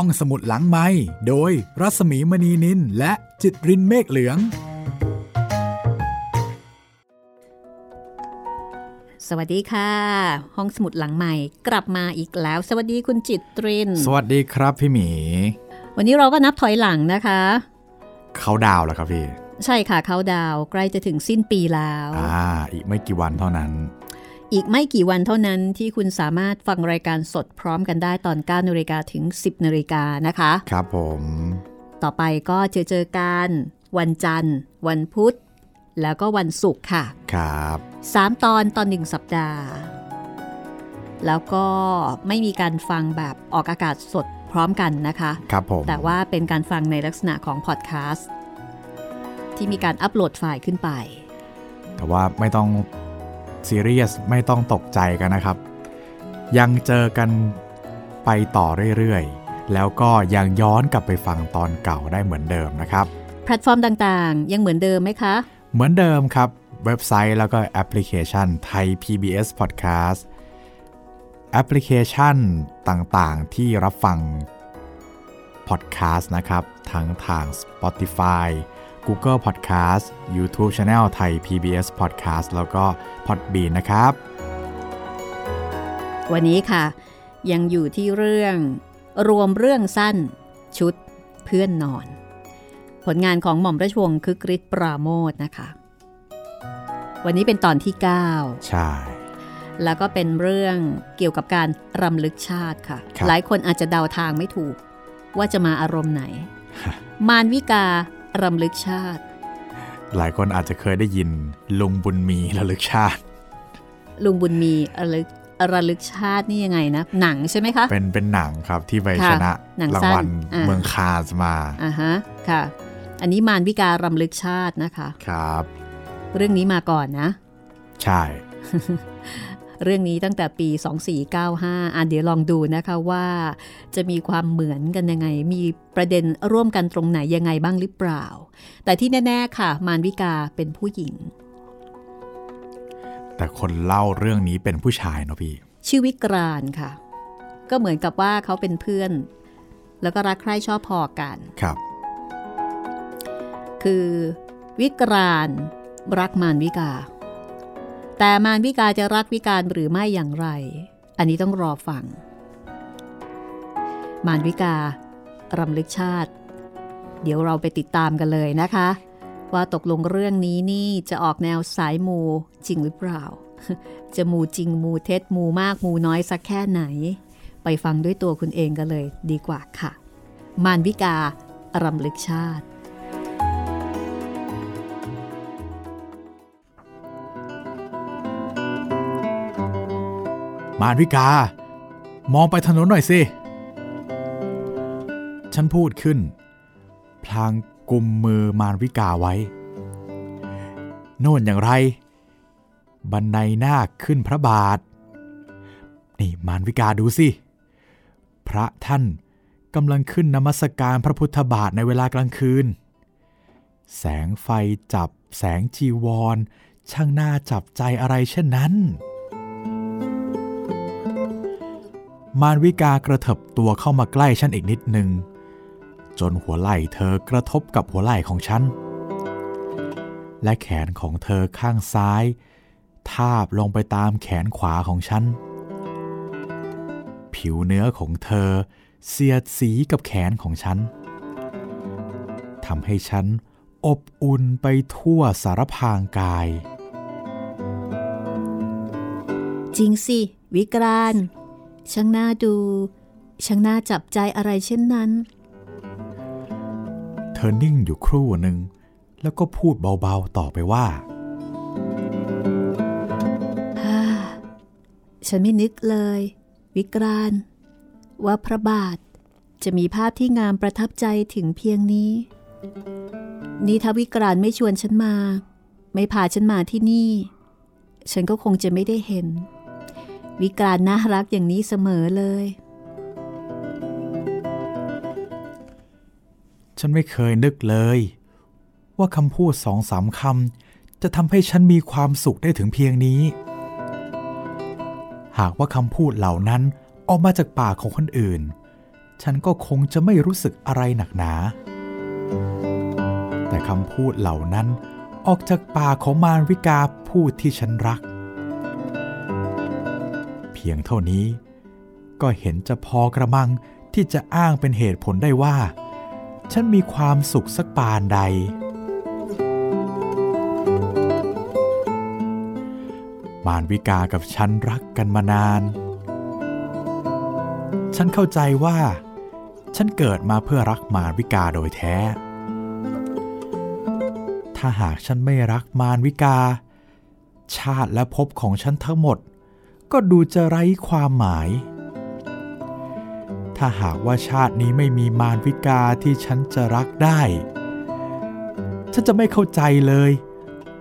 ห้องสมุดหลังไม้โดยรัสมีมณีนินและจิตรินเมฆเหลือง สวัสดีค่ะ ห้องสมุดหลังใหม่กลับมาอีกแล้ว สวัสดีคุณจิตริน สวัสดีครับพี่หมี วันนี้เราก็นับถอยหลังนะคะ เขาดาวแล้วครับพี่ ใช่ค่ะเขาดาวใกล้จะถึงสิ้นปีแล้ว อ่า อีกไม่กี่วันเท่านั้น อีกไม่กี่วันเท่านั้นที่คุณสามารถฟังรายการสดพร้อมกันได้ตอน9นาฬิกาถึง 10นาฬิกานะคะ ครับผม ต่อไปก็เจอเจอกัน วันจันทร์ วันพุธ แล้วก็วันศุกร์ค่ะ ครับ 3 ตอนตอนหนึ่งสัปดาห์ แล้วก็ไม่มีการฟังแบบออกอากาศสดพร้อมกันนะคะ ครับผม แต่ว่าเป็นการฟังในลักษณะของพอดแคสต์ที่มีการอัปโหลดไฟล์ขึ้นไป แต่ว่าไม่ต้อง ซีเรียสไม่ต้องตกใจกันนะครับ ยังเจอกันไปต่อเรื่อยๆ แล้วก็ยังย้อนกลับไปฟังตอนเก่าได้เหมือนเดิมนะครับ แพลตฟอร์มต่างๆ ยังเหมือนเดิมไหมคะ เหมือนเดิมครับ เว็บไซต์แล้วก็แอปพลิเคชันไทย PBS Podcast แอปพลิเคชันต่างๆ ที่รับฟัง Podcast นะครับ ทั้งทาง Spotify Google Podcast YouTube Channel Thai PBS Podcast แล้วก็ Podbean นะครับ วันนี้ค่ะ ยังอยู่ที่เรื่องรวมเรื่องสั้น ชุดเพื่อนนอน ผลงานของหม่อมราชวงศ์คึกฤทธิ์ปราโมทนะคะ วันนี้เป็นตอนที่ 9 ใช่แล้วก็เป็นเรื่องเกี่ยวกับการรำลึกชาติค่ะครับหลายคนอาจจะเดาทางไม่ถูก ว่าจะมาอารมณ์ไหน มารวิกา รำลึกชาติ หลายคนอาจจะเคยได้ยิน ลุงบุญมีระลึกชาติ ลุงบุญมีระลึกระลึกชาตินี่ยังไงนะ หนังใช่ไหมคะ เป็นเป็นหนังครับที่ไปค่ะชนะหนังราสั้งนวัลอ่าเมืองคาสมาอ่าฮะค่ะ อันนี้มารวิการำลึกชาตินะคะ ครับ เรื่องนี้มาก่อนนะ ใช่ เรื่องนี้ตั้งแต่ปี 2495 อะเดี๋ยวลองดูนะคะว่าจะมีความเหมือนกันยังไง มีประเด็นร่วมกันตรงไหนยังไงบ้างหรือเปล่า แต่ที่แน่ ๆ ค่ะ มารวิกาเป็นผู้หญิง แต่คนเล่าเรื่องนี้เป็นผู้ชายเนาะพี่ ชื่อวิกรานค่ะ ก็เหมือนกับว่าเขาเป็นเพื่อน แล้วก็รักใคร่ชอบพอกันครับ คือวิกรานรักมารวิกา แต่มารวิกาจะรักวิการหรือไม่อย่างไร อันนี้ต้องรอฟัง มารวิการำลึกชาติ เดี๋ยวเราไปติดตามกันเลยนะคะ ว่าตกลงเรื่องนี้นี่จะออกแนวสายมูจริงหรือเปล่า จะมูจริงมูเท็จมูมากมูน้อยสักแค่ไหน ไปฟังด้วยตัวคุณเองกันเลยดีกว่าค่ะ มารวิการำลึกชาติ มารวิกา มองไปถนนหน่อยสิ ฉันพูดขึ้น พลางกุมมือมารวิกาไว้ โน่นอย่างไร บันไดนาคขึ้นพระบาท นี่มารวิกาดูสิ พระท่านกำลังขึ้นนมัสการพระพุทธบาทในเวลากลางคืน แสงไฟจับแสงจีวร ช่างน่าจับใจอะไรเช่นนั้น มารวิกากระเถิบตัวเข้ามาใกล้ฉันอีกนิดหนึ่งจนหัวไหล่เธอกระทบกับหัวไหล่ของฉัน และแขนของเธอข้างซ้าย ทาบลงไปตามแขนขวาของฉัน ผิวเนื้อของเธอเสียดสีกับแขนของฉันทำให้ฉันอบอุ่นไปทั่วสารพางกาย จริงสิ วิกราน ช่างน่าดู ช่างน่าจับใจอะไรเช่นนั้น เธอนิ่งอยู่ครู่หนึ่ง แล้วก็พูดเบาๆต่อไปว่าฮ่าฉันไม่นึกเลย วิกรานว่าพระบาทจะมีภาพที่งามประทับใจถึงเพียงนี้ นี่ถ้าวิกรานไม่ชวนฉันมา ไม่พาฉันมาที่นี่ ฉันก็คงจะไม่ได้เห็น วิกานน่ารักอย่างนี้เสมอเลย ฉันไม่เคยนึกเลย ว่าคำพูดสองสามคำจะทำให้ฉันมีความสุขได้ถึงเพียงนี้ หากว่าคำพูดเหล่านั้นออกมาจากปากของคนอื่น ฉันก็คงจะไม่รู้สึกอะไรหนักหนา แต่คำพูดเหล่านั้นออกจากปากของมารวิกาผู้ที่ฉันรัก พียงเท่านี้ ก็เห็นจะพอกระมังที่จะอ้างเป็นเหตุผลได้ว่า ฉันมีความสุขสักปานใด มารวิกากับฉันรักกันมานาน ฉันเข้าใจว่า ฉันเกิดมาเพื่อรักมารวิกาโดยแท้ ถ้าหากฉันไม่รักมารวิกา ชาติและภพของฉันทั้งหมด ก็ดูจะไร้ความหมาย ถ้าหากว่าชาตินี้ไม่มีมารวิกาที่ฉันจะรักได้ ฉันจะไม่เข้าใจเลย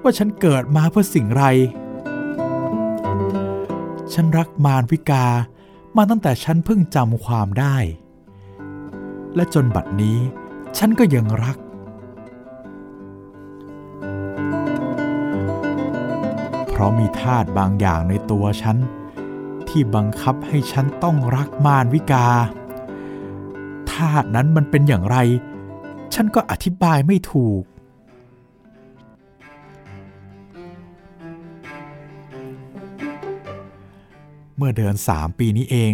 ว่าฉันเกิดมาเพื่อสิ่งไร ฉันรักมารวิกามาตั้งแต่ฉันเพิ่งจำความได้ และจนบัดนี้ฉันก็ยังรัก เพราะมีธาตุบางอย่างในตัวฉัน ที่บังคับให้ฉันต้องรักมารวิกาธาตุนั้นมันเป็นอย่างไร ฉันก็อธิบายไม่ถูก เมื่อเดือนสามปีนี้เอง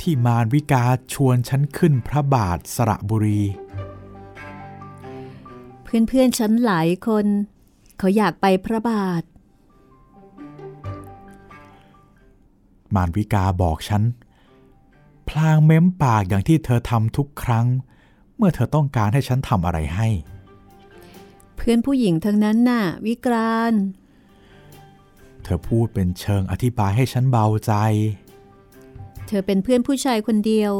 ที่มารวิกาชวนฉันขึ้นพระบาทสระบุรี เพื่อนๆฉันหลายคน เขาอยากไปพระบาท มารวิกาบอกฉัน พลางเม้มปากอย่างที่เธอทำทุกครั้ง เมื่อเธอต้องการให้ฉันทำอะไรให้ เพื่อนผู้หญิงทั้งนั้นน่ะ วิกรานเธอพูดเป็นเชิงอธิบายให้ฉันเบาใจ เธอเป็นเพื่อนผู้ชายคนเดียว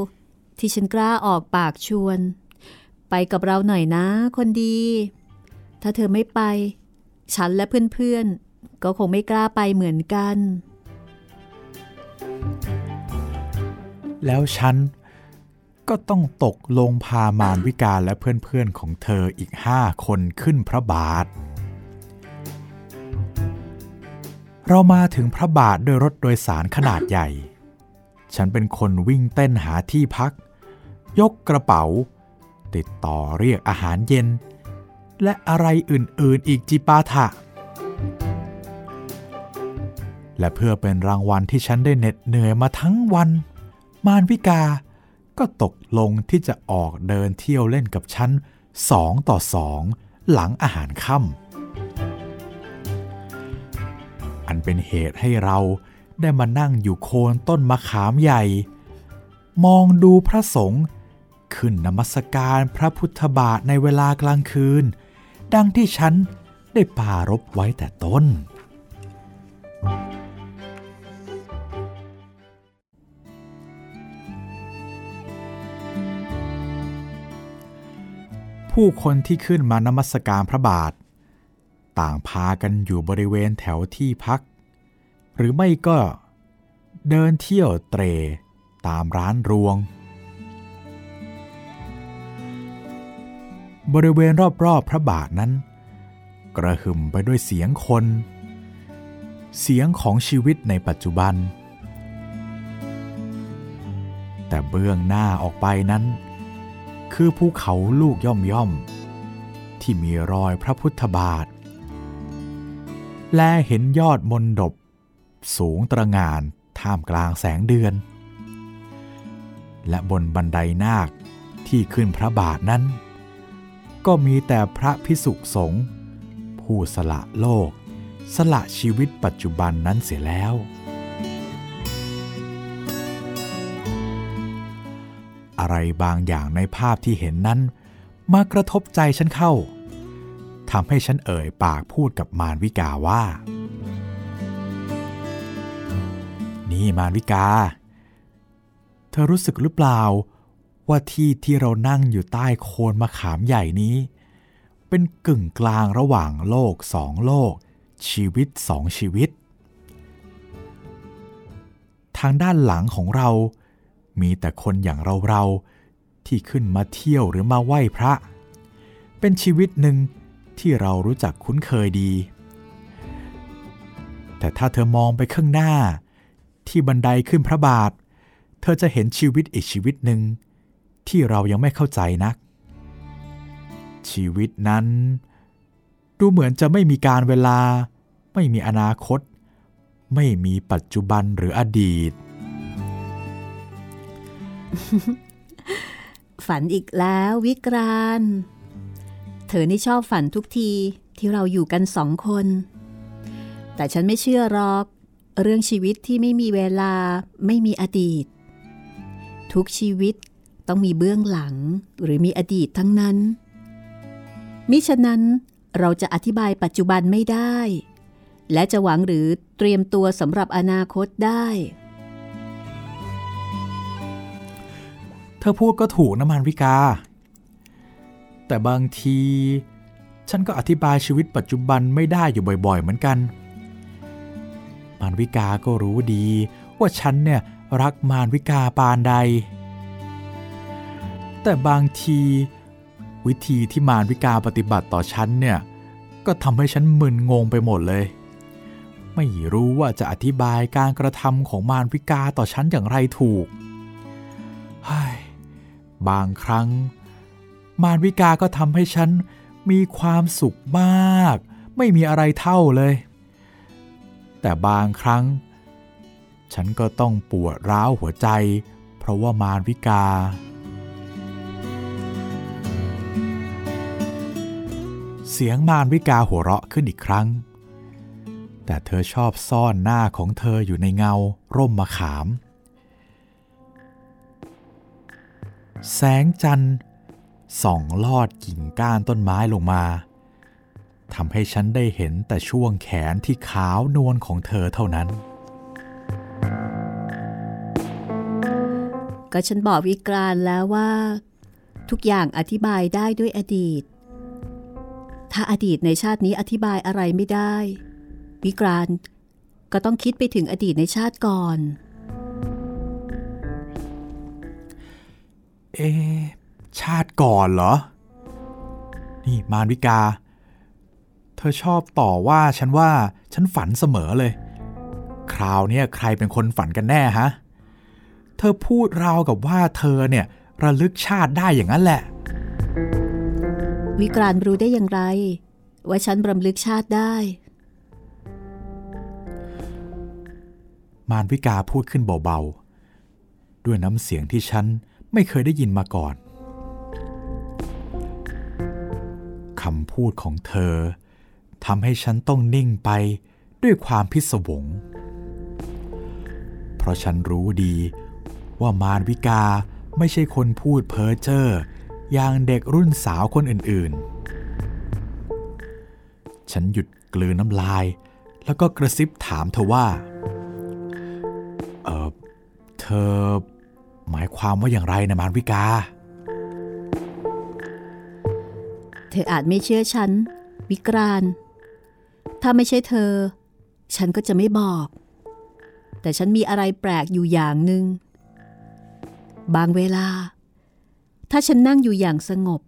ที่ฉันกล้าออกปากชวน ไปกับเราหน่อยนะ คนดี ถ้าเธอไม่ไป ฉันและเพื่อนๆก็คงไม่กล้าไปเหมือนกัน แล้วฉันก็ต้องตกลงพามารวิกาและเพื่อนๆของเธออีกห้าคนขึ้นพระบาท เรามาถึงพระบาทด้วยรถโดยสารขนาดใหญ่ ฉันเป็นคนวิ่งเต้นหาที่พัก ยกกระเป๋า ติดต่อเรียกอาหารเย็น และอะไรอื่นๆอีกจิปาถะ และเพื่อเป็นรางวัลที่ฉันได้เหน็ดเหนื่อยมาทั้งวัน มารวิกาก็ตกลงที่จะออกเดินเที่ยวเล่นกับฉันสองต่อสองหลังอาหารค่ำอันเป็นเหตุให้เราได้มานั่งอยู่โคนต้นมะขามใหญ่ มองดูพระสงฆ์ขึ้นนมัสการพระพุทธบาทในเวลากลางคืน ดังที่ฉันได้ปารบไว้แต่ต้น ผู้คนที่ขึ้นมานมัสการพระบาท ต่างพากันอยู่บริเวณแถวที่พัก หรือไม่ก็เดินเที่ยวเตรตามร้านรวง บริเวณรอบๆพระบาทนั้น กระหึ่มไปด้วยเสียงคน เสียงของชีวิตในปัจจุบัน แต่เบื้องหน้าออกไปนั้น คือภูเขาลูกย่อมย่อม ที่มีรอยพระพุทธบาท และเห็นยอดมนดบ สูงตระงานท่ามกลางแสงเดือน และบนบันไดนาคที่ขึ้นพระบาทนั้น ก็มีแต่พระพิสุสงฆ์ผู้สละโลก สละชีวิตปัจจุบันนั้นเสียแล้ว อะไรบางอย่างในภาพที่เห็นนั้น มากระทบใจฉันเข้าทำให้ฉันเอ่ยปากพูดกับมารวิกาว่า นี่มารวิกา เธอรู้สึกหรือเปล่า ว่าที่ที่เรานั่งอยู่ใต้โคนมะขามใหญ่นี้ เป็นกึ่งกลางระหว่างโลกสองโลก ชีวิตสองชีวิต ทางด้านหลังของเรา มีแต่คนอย่างเราๆที่ขึ้นมาเที่ยวหรือมาไหว้พระ เป็นชีวิตหนึ่งที่เรารู้จักคุ้นเคยดี แต่ถ้าเธอมองไปข้างหน้า ที่บันไดขึ้นพระบาท เธอจะเห็นชีวิตอีกชีวิตหนึ่งที่เรายังไม่เข้าใจนัก ชีวิตนั้น ดูเหมือนจะไม่มีการเวลา ไม่มีอนาคต ไม่มีปัจจุบันหรืออดีต ฝันอีกแล้ววิกราน เธอนี่ชอบฝันทุกทีที่เราอยู่กันสองคน แต่ฉันไม่เชื่อหรอก เรื่องชีวิตที่ไม่มีเวลาไม่มีอดีต ทุกชีวิตต้องมีเบื้องหลังหรือมีอดีตทั้งนั้น มิฉะนั้นเราจะอธิบายปัจจุบันไม่ได้ และจะหวังหรือเตรียมตัวสำหรับอนาคตได้ อพูดก็ถูกนะมานวิกา แต่บางที ฉันก็อธิบายชีวิตปัจจุบันไม่ได้อยู่บ่อยๆ เหมือนกัน มานวิกาก็รู้ดีว่าฉันเนี่ยรักมานวิกาปานใด แต่บางที วิธีที่มานวิกาปฏิบัติต่อฉันเนี่ยก็ทำให้ฉันมึนงงไปหมดเลย ไม่รู้ว่าจะอธิบายการกระทำของมารวิกาต่อฉันอย่างไรถูก บางครั้ง มารวิกาก็ทำให้ฉันมีความสุขมาก ไม่มีอะไรเท่าเลย แต่บางครั้ง ฉันก็ต้องปวดร้าวหัวใจ เพราะว่ามารวิกา เสียงมารวิกาหัวเราะขึ้นอีกครั้ง แต่เธอชอบซ่อนหน้าของเธออยู่ในเงา ร่มมะขาม แสงจันทร์ส่องลอดกิ่งก้านต้นไม้ลงมาทำให้ฉันได้เห็นแต่ช่วงแขนที่ขาวนวลของเธอเท่านั้น ก็ฉันบอกวิกรานแล้วว่า ทุกอย่างอธิบายได้ด้วยอดีต ถ้าอดีตในชาตินี้อธิบายอะไรไม่ได้ วิกรานก็ต้องคิดไปถึงอดีตในชาติก่อน เอชาติก่อนเหรอ นี่มารวิกา เธอชอบต่อว่าฉันว่าฉันฝันเสมอเลย คราวเนี้ยใครเป็นคนฝันกันแน่ฮะ เธอพูดราวกับว่าเธอเนี่ยระลึกชาติได้อย่างนั้นแหละ วิกรานรู้ได้อย่างไร ว่าฉันรำลึกชาติได้ มารวิกาพูดขึ้นเบาๆ ด้วยน้ำเสียงที่ฉัน ไม่เคยได้ยินมาก่อนคำพูดของเธอทำให้ฉันต้องนิ่งไปด้วยความพิศวง เพราะฉันรู้ดีว่ามารวิกาไม่ใช่คนพูดเพ้อเจ้ออย่างเด็กรุ่นสาวคนอื่นๆ ฉันหยุดกลืนน้ำลาย แล้วก็กระซิบถามเธอว่า เออเธอ หมายความว่าอย่างไรนะมารวิกา เธออาจไม่เชื่อฉัน วิกราน ถ้าไม่ใช่เธอ ฉันก็จะไม่บอก แต่ฉันมีอะไรแปลกอยู่อย่างหนึ่ง บางเวลา ถ้าฉันนั่งอยู่อย่างสงบ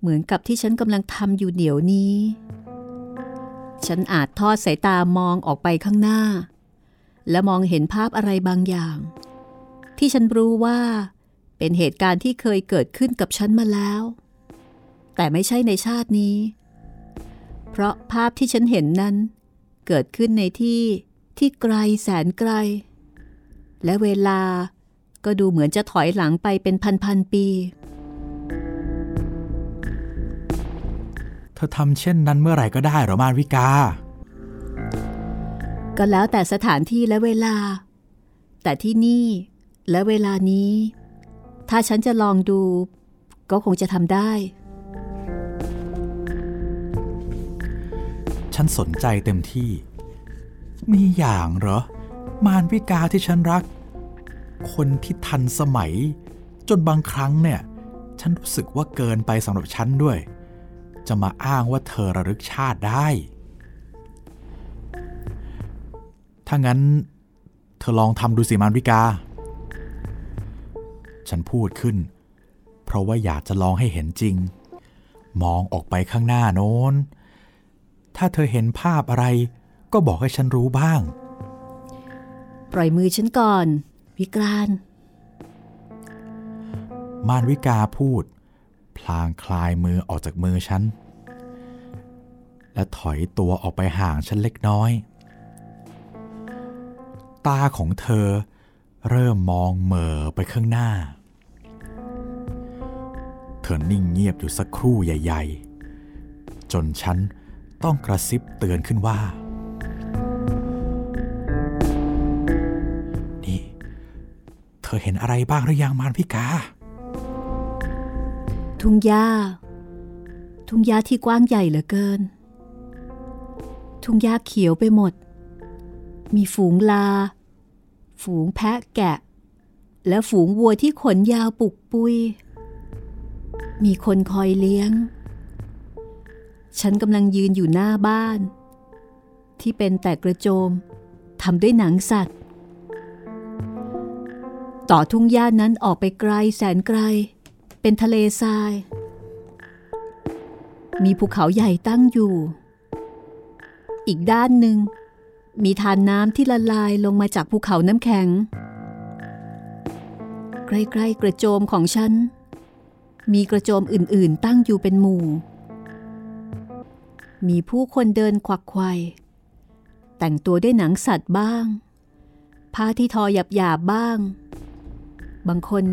เหมือนกับที่ฉันกำลังทำอยู่เดี๋ยวนี้ ฉันอาจทอดสายตามองออกไปข้างหน้า และมองเห็นภาพอะไรบางอย่าง ที่ฉันรู้ว่า เป็นเหตุการณ์ที่เคยเกิดขึ้นกับฉันมาแล้ว แต่ไม่ใช่ในชาตินี้ เพราะภาพที่ฉันเห็นนั้น เกิดขึ้นในที่ที่ไกลแสนไกล และเวลาก็ดูเหมือนจะถอยหลังไปเป็นพันๆปี เธอทำเช่นนั้นเมื่อไหร่ก็ได้หรอมารวิกา ก็แล้วแต่สถานที่และเวลา แต่ที่นี่ และเวลานี้ ถ้าฉันจะลองดู ก็คงจะทำได้ ฉันสนใจเต็มที่ มีอย่างเหรอ มารวิกาที่ฉันรัก คนที่ทันสมัย จนบางครั้งเนี่ย ฉันรู้สึกว่าเกินไปสำหรับฉันด้วย จะมาอ้างว่าเธอระลึกชาติได้ถ้างั้น เธอลองทำดูสิมารวิกา ฉันพูดขึ้น เพราะว่าอยากจะลองให้เห็นจริง มองออกไปข้างหน้าโน้น ถ้าเธอเห็นภาพอะไร ก็บอกให้ฉันรู้บ้าง ปล่อยมือฉันก่อน วิกรานมารวิกาพูด พลางคลายมือออกจากมือฉัน และถอยตัวออกไปห่างฉันเล็กน้อย ตาของเธอเริ่มมองเหม่อไปข้างหน้า เธอนิ่งเงียบอยู่สักครู่ใหญ่ ๆ จนฉันต้องกระซิบเตือนขึ้นว่า นี่ เธอเห็นอะไรบ้างหรือยังมารพิกา ทุ่งหญ้า ทุ่งหญ้าที่กว้างใหญ่เหลือเกิน ทุ่งหญ้าเขียวไปหมด มีฝูงลา ฝูงแพะแกะ และฝูงวัวที่ขนยาวปุกปุย มีคนคอยเลี้ยง ฉันกำลังยืนอยู่หน้าบ้าน ที่เป็นแต่กระโจมทำด้วยหนังสัตว์ ต่อทุ่งหญ้านั้นออกไปไกลแสนไกล เป็นทะเลทราย มีภูเขาใหญ่ตั้งอยู่ อีกด้านหนึ่ง มีทานน้ำที่ละลายลงมาจากภูเขาน้ำแข็ง ใกล้ๆกระโจมของฉัน มีกระโจมอื่นๆ ตั้งอยู่เป็นหมู่ มีผู้คนเดินควักไขว่แต่งตัวด้วยหนังสัตว์บ้าง ผ้าที่ทอหยาบๆบ้าง บางคน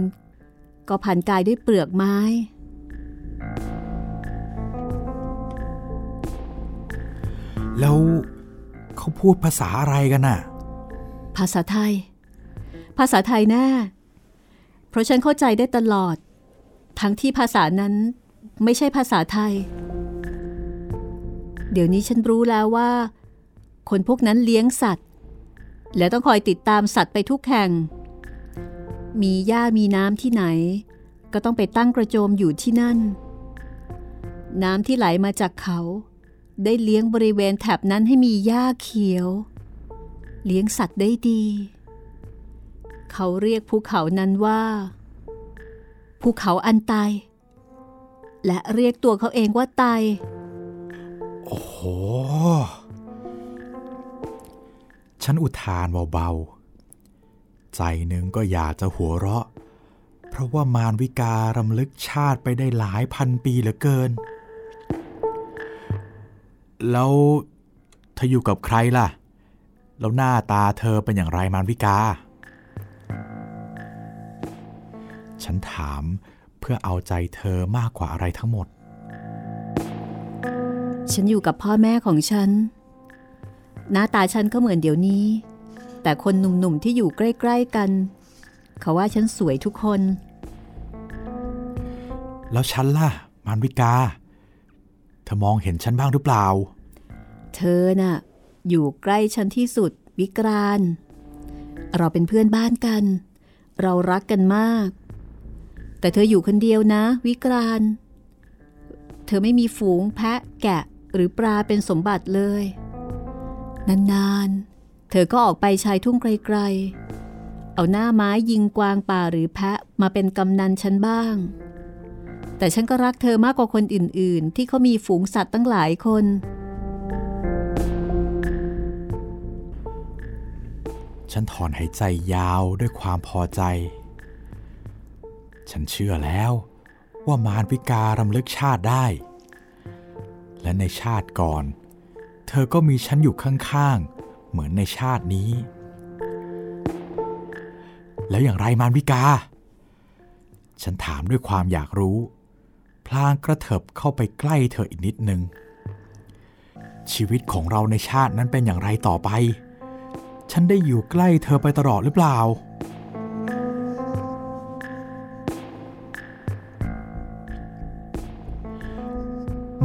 ก็พันกายด้วยเปลือกไม้ แล้วเขาพูดภาษาอะไรกันน่ะ ภาษาไทย ภาษาไทยแน่ เพราะฉันเข้าใจได้ตลอด ทั้งที่ภาษานั้นไม่ใช่ภาษาไทย เดี๋ยวนี้ฉันรู้แล้วว่า คนพวกนั้นเลี้ยงสัตว์ และต้องคอยติดตามสัตว์ไปทุกแห่ง มีหญ้ามีน้ำที่ไหน ก็ต้องไปตั้งกระโจมอยู่ที่นั่น น้ำที่ไหลมาจากเขา ได้เลี้ยงบริเวณแถบนั้นให้มีหญ้าเขียว เลี้ยงสัตว์ได้ดี เขาเรียกภูเขานั้นว่า ภูเขาอันไต และเรียกตัวเขาเองว่าไต โอ้โห ฉันอุทานเบาๆ ใจหนึ่งก็อยากจะหัวเราะ เพราะว่ามารวิการำลึกชาติไปได้หลายพันปีเหลือเกิน แล้วเธออยู่กับใครล่ะ แล้วหน้าตาเธอเป็นอย่างไรมารวิกา ฉันถามเพื่อเอาใจเธอมากกว่าอะไรทั้งหมด ฉันอยู่กับพ่อแม่ของฉัน หน้าตาฉันก็เหมือนเดี๋ยวนี้ แต่คนหนุ่มๆที่อยู่ใกล้ๆกัน เขาว่าฉันสวยทุกคน แล้วฉันล่ะ มารวิกา เธอมองเห็นฉันบ้างหรือเปล่า เธอน่ะ อยู่ใกล้ฉันที่สุดวิกรานเราเป็นเพื่อนบ้านกัน เรารักกันมาก แต่เธออยู่คนเดียวนะ วิกรานเธอไม่มีฝูงแพะแกะหรือปลาเป็นสมบัติเลย นานๆ เธอก็ออกไปชายทุ่งไกลๆ เอาหน้าไม้ยิงกวางป่าหรือแพะมาเป็นกำนันฉันบ้าง แต่ฉันก็รักเธอมากกว่าคนอื่นๆ ที่เขามีฝูงสัตว์ตั้งหลายคน ฉันถอนหายใจยาวด้วยความพอใจ ฉันเชื่อแล้วว่ามารวิการำลึกชาติได้ และในชาติก่อน เธอก็มีฉันอยู่ข้างๆ เหมือนในชาตินี้ แล้วอย่างไรมารวิกา ฉันถามด้วยความอยากรู้ พลางกระเถิบเข้าไปใกล้เธออีกนิดนึง ชีวิตของเราในชาตินั้นเป็นอย่างไรต่อไป ฉันได้อยู่ใกล้เธอไปตลอดหรือเปล่า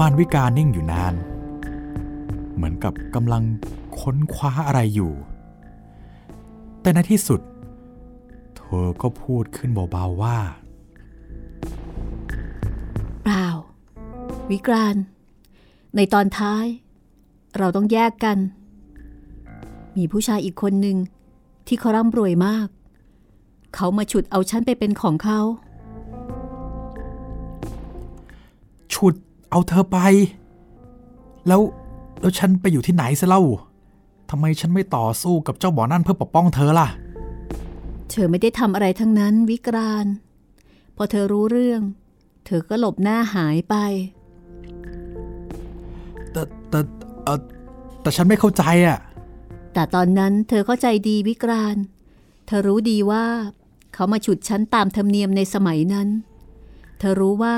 มารวิกานิ่งอยู่นาน เหมือนกับกำลังค้นคว้าอะไรอยู่ แต่ในที่สุด เธอก็พูดขึ้นเบาๆว่า เปล่า วิกรานในตอนท้าย เราต้องแยกกัน มีผู้ชายอีกคนหนึ่งที่เขาร่ำรวยมาก เขามาฉุดเอาฉันไปเป็นของเขา ฉุด เอาเธอไป แล้วแล้วฉันไปอยู่ที่ไหนซะเล่าทำไมฉันไม่ต่อสู้กับเจ้าหมอนั่นเพื่อปกป้องเธอล่ะ เธอไม่ได้ทำอะไรทั้งนั้นวิกรานผพอเธอรู้เรื่อง เธอก็หลบหน้าหายไป แต่แต่เออแต่ฉันไม่เข้าใจอะ่ะ แต่ตอนนั้นเธอเข้าใจดีวิกราน เธอรู้ดีว่า เขามาฉุดฉันตามธรรมเนียมในสมัยนั้น เธอรู้ว่า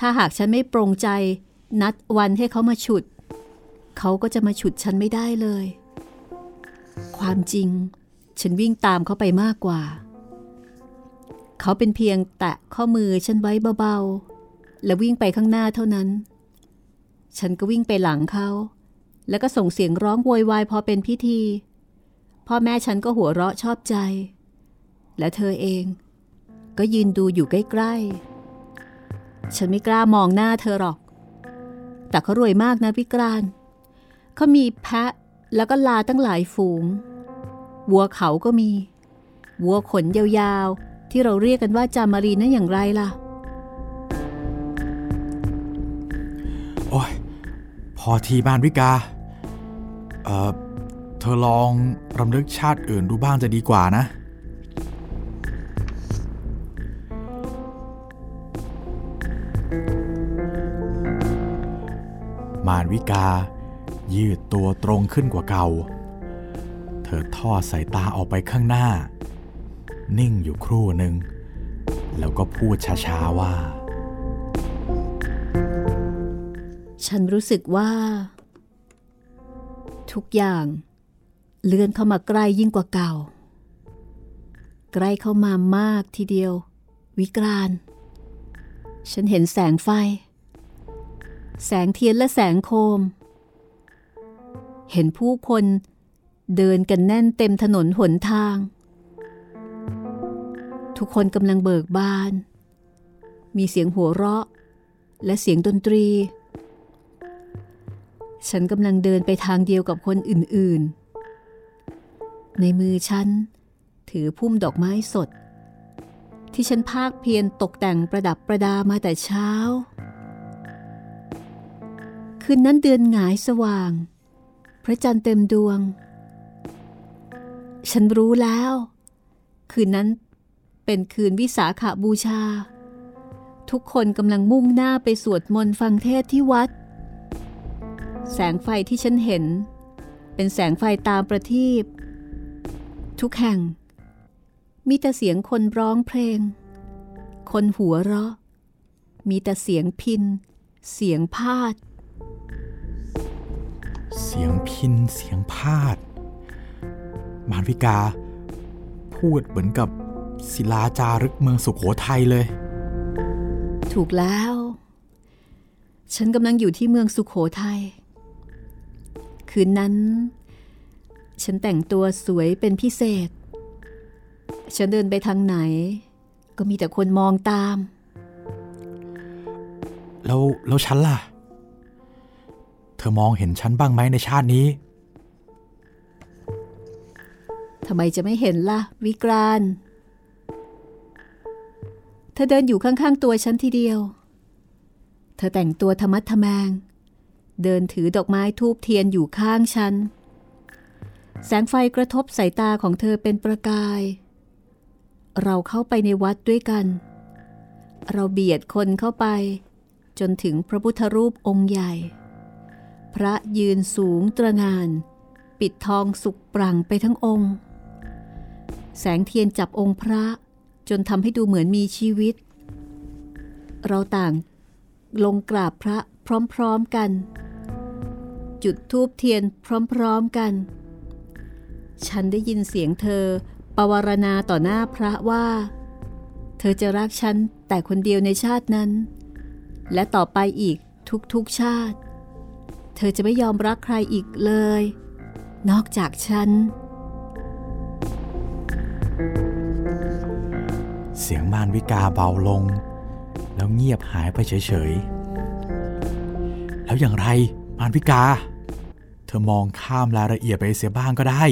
ถ้าหากฉันไม่ปรงใจ นัดวันให้เขามาฉุด เขาก็จะมาฉุดฉันไม่ได้เลย ความจริง ฉันวิ่งตามเขาไปมากกว่า เขาเป็นเพียงแตะข้อมือฉันไว้เบาๆ และวิ่งไปข้างหน้าเท่านั้น ฉันก็วิ่งไปหลังเขา แล้วก็ส่งเสียงร้องโวยวายพอเป็นพิธี พ่อแม่ฉันก็หัวเราะชอบใจ และเธอเอง ก็ยืนดูอยู่ใกล้ๆ ฉันไม่กล้ามองหน้าเธอหรอก แต่เขารวยมากนะพิกรานเขามีแพะแล้วก็ลาตั้งหลายฝูง วัวเขาก็มี วัวขนยาวๆ ที่เราเรียกกันว่าจามารีนั่นอย่างไรล่ะ โอ้ย พอทีบ้านวิกา เอ่อ เธอลองรำลึกชาติอื่นดูบ้างจะดีกว่านะ มารวิกา ยืดตัวตรงขึ้นกว่าเก่า เธอทอดสายตาออกไปข้างหน้า นิ่งอยู่ครู่หนึ่ง แล้วก็พูดช้าๆว่า ฉันรู้สึกว่า ทุกอย่างเลื่อนเข้ามาใกล้ยิ่งกว่าเก่า ใกล้เข้ามามากทีเดียว วิกราน ฉันเห็นแสงไฟ แสงเทียนและแสงโคม เห็นผู้คนเดินกันแน่นเต็มถนนหนทาง ทุกคนกำลังเบิกบาน มีเสียงหัวเราะ และเสียงดนตรี ฉันกำลังเดินไปทางเดียวกับคนอื่น ๆ ในมือฉัน ถือพุ่มดอกไม้สด ที่ฉันภาคเพียรตกแต่งประดับประดามาแต่เช้า คืนนั้นเดือนหงายสว่าง พระจันทร์เต็มดวง ฉันรู้แล้ว คืนนั้นเป็นคืนวิสาขาบูชา ทุกคนกำลังมุ่งหน้าไปสวดมนต์ฟังเทศที่วัด แสงไฟที่ฉันเห็น เป็นแสงไฟตามประทีปทุกแห่ง มีแต่เสียงคนร้องเพลง คนหัวเราะ มีแต่เสียงพิน เสียงพาด เสียงพินเสียงพาด มารวิกา พูดเหมือนกับศิลาจารึกเมืองสุขโขทัยเลย ถูกแล้ว ฉันกำลังอยู่ที่เมืองสุขโขทัยคืนนั้น ฉันแต่งตัวสวยเป็นพิเศษ ฉันเดินไปทางไหน ก็มีแต่คนมองตาม แล้วแล้วฉันล่ะ เธอมองเห็นฉันบ้างไหมในชาตินี้ ทำไมจะไม่เห็นล่ะ วิกรานเธอเดินอยู่ข้างๆตัวฉันทีเดียว เธอแต่งตัวธรรมัดทแมง เดินถือดอกไม้ทูบเทียนอยู่ข้างฉัน แสงไฟกระทบสายตาของเธอเป็นประกาย เราเข้าไปในวัดด้วยกัน เราเบียดคนเข้าไป จนถึงพระพุทธรูปองค์ใหญ่ พระยืนสูงตระงาน ปิดทองสุกปรังไปทั้งองค์ แสงเทียนจับองค์พระจนทำให้ดูเหมือนมีชีวิต เราต่างลงกราบพระพร้อมๆกัน จุดทูบเทียนพร้อมๆกัน ฉันได้ยินเสียงเธอปวารณาต่อหน้าพระว่า เธอจะรักฉันแต่คนเดียวในชาตินั้น และต่อไปอีกทุกๆชาติ เธอจะไม่ยอมรักใครอีกเลย นอกจากฉัน เสียงมารวิกาเบาลง แล้วเงียบหายไปเฉยๆ แล้วอย่างไรมารวิกา เธอมองข้ามรายละเอียดไปเสียบ้างก็ได้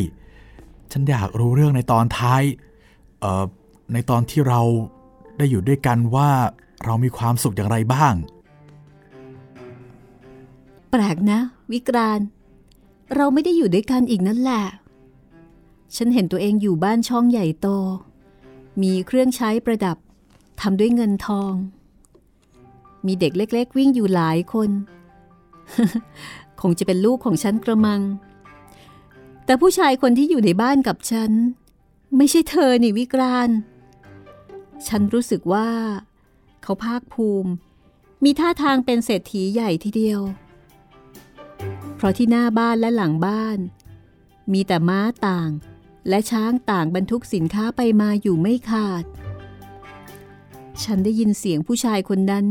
ฉันอยากรู้เรื่องในตอนท้ายเอ่อในตอนที่เราได้อยู่ด้วยกันว่าเรามีความสุขอย่างไรบ้าง ปลกนะ วิกรานเราไม่ได้อยู่ด้วยกันอีกนั่นแหละ ฉันเห็นตัวเองอยู่บ้านช่องใหญ่โต มีเครื่องใช้ประดับทำด้วยเงินทอง มีเด็กเล็ก ๆ วิ่งอยู่หลายคน คงจะเป็นลูกของฉันกระมัง แต่ผู้ชายคนที่อยู่ในบ้านกับฉัน ไม่ใช่เธอนี่วิกราน ฉันรู้สึกว่า เขาภาคภูมิ มีท่าทางเป็นเศรษฐีใหญ่ทีเดียว เพราะที่หน้าบ้านและหลังบ้าน มีแต่ม้าต่าง และช้างต่างบรรทุกสินค้าไปมาอยู่ไม่ขาด ฉันได้ยินเสียงผู้ชายคนนั้น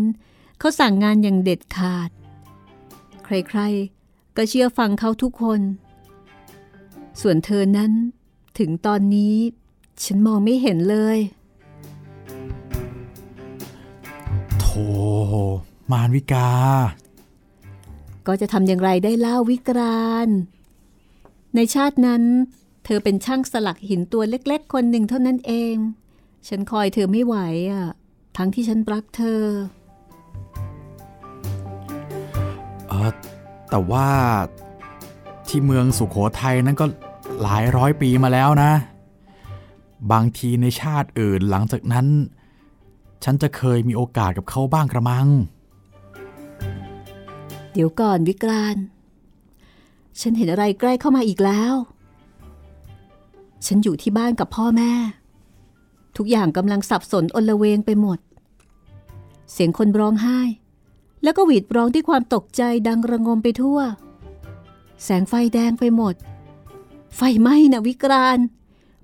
เขาสั่งงานอย่างเด็ดขาด ใครๆ ก็เชื่อฟังเขาทุกคน ส่วนเธอนั้น ถึงตอนนี้ ฉันมองไม่เห็นเลยโธ่มารวิกา ก็จะทำอย่างไรได้เล่าวิกรานในชาตินั้น เธอเป็นช่างสลักหินตัวเล็ก ๆ คนหนึ่งเท่านั้นเอง ฉันคอยเธอไม่ไหวอะ ทั้งที่ฉันรักเธอเออแต่ว่าที่เมืองสุขโขทัยนั้นก็หลายร้อยปีมาแล้วนะ บางทีในชาติอื่นหลังจากนั้น ฉันจะเคยมีโอกาสกับเขาบ้างกระมัง เดี๋ยวก่อนวิกราน ฉันเห็นอะไรใกล้เข้ามาอีกแล้ว ฉันอยู่ที่บ้านกับพ่อแม่ ทุกอย่างกำลังสับสนอนละเวงไปหมด เสียงคนร้องไห้ แล้วก็หวีดร้องด้วยความตกใจดังระงมไปทั่ว แสงไฟแดงไปหมด ไฟไหม้นะวิกราน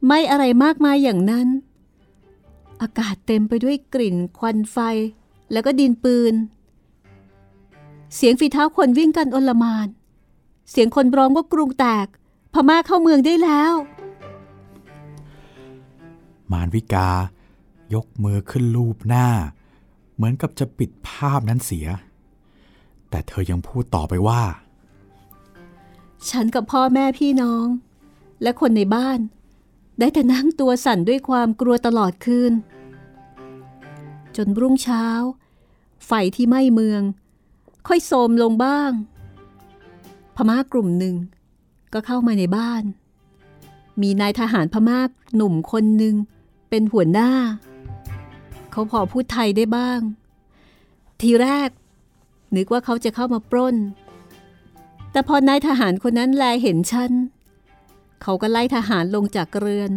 ไหม้อะไรมากมายอย่างนั้น อากาศเต็มไปด้วยกลิ่นควันไฟ แล้วก็ดินปืน เสียงฝีเท้าคนวิ่งกันอลหมาน เสียงคนร้องว่ากรุงแตก พม่าเข้าเมืองได้แล้ว มารวิกายกมือขึ้นลูบหน้า เหมือนกับจะปิดภาพนั้นเสีย แต่เธอยังพูดต่อไปว่า ฉันกับพ่อแม่พี่น้อง และคนในบ้าน ได้แต่นั่งตัวสั่นด้วยความกลัวตลอดคืน จนรุ่งเช้า ไฟที่ไหม้เมือง ค่อยโทมลงบ้าง พม่ากลุ่มหนึ่ง ก็เข้ามาในบ้าน มีนายทหารพม่าหนุ่มคนหนึ่งเป็นหัวหน้า เขาพอพูดไทยได้บ้าง ทีแรก นึกว่าเขาจะเข้ามาปล้น แต่พอนายทหารคนนั้นแลเห็นฉัน เขาก็ไล่ทหารลงจากเรือน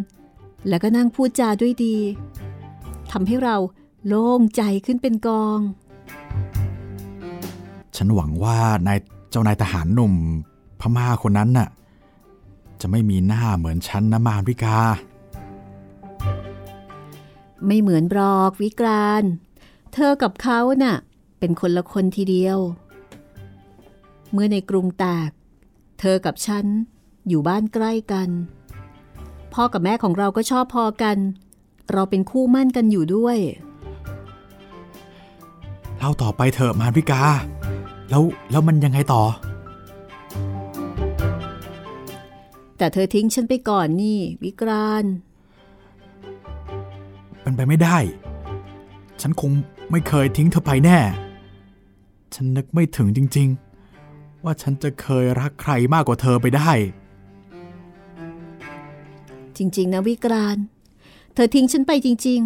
แล้วก็นั่งพูดจาด้วยดีทำให้เราโล่งใจขึ้นเป็นกอง ฉันหวังว่านายเจ้านายทหารหนุ่มพม่าคนนั้นน่ะจะไม่มีหน้าเหมือนฉันนะมารวิกา ไม่เหมือนบรอกวิกรานเธอกับเขาน่ะ เป็นคนละคนทีเดียว เมื่อในกรุงแตก เธอกับฉันอยู่บ้านใกล้กัน พ่อกับแม่ของเราก็ชอบพอกัน เราเป็นคู่มั่นกันอยู่ด้วย เล่าต่อไปเถอะมารวิกา แล้วแล้วมันยังไงต่อ แต่เธอทิ้งฉันไปก่อนนี่ วิกรานเป็นไปไม่ได้ ฉันคงไม่เคยทิ้งเธอไปแน่ ฉันนึกไม่ถึงจริง ๆ ว่าฉันจะเคยรักใครมากกว่าเธอไปได้ จริง ๆ นะวิกรานเธอทิ้งฉันไปจริง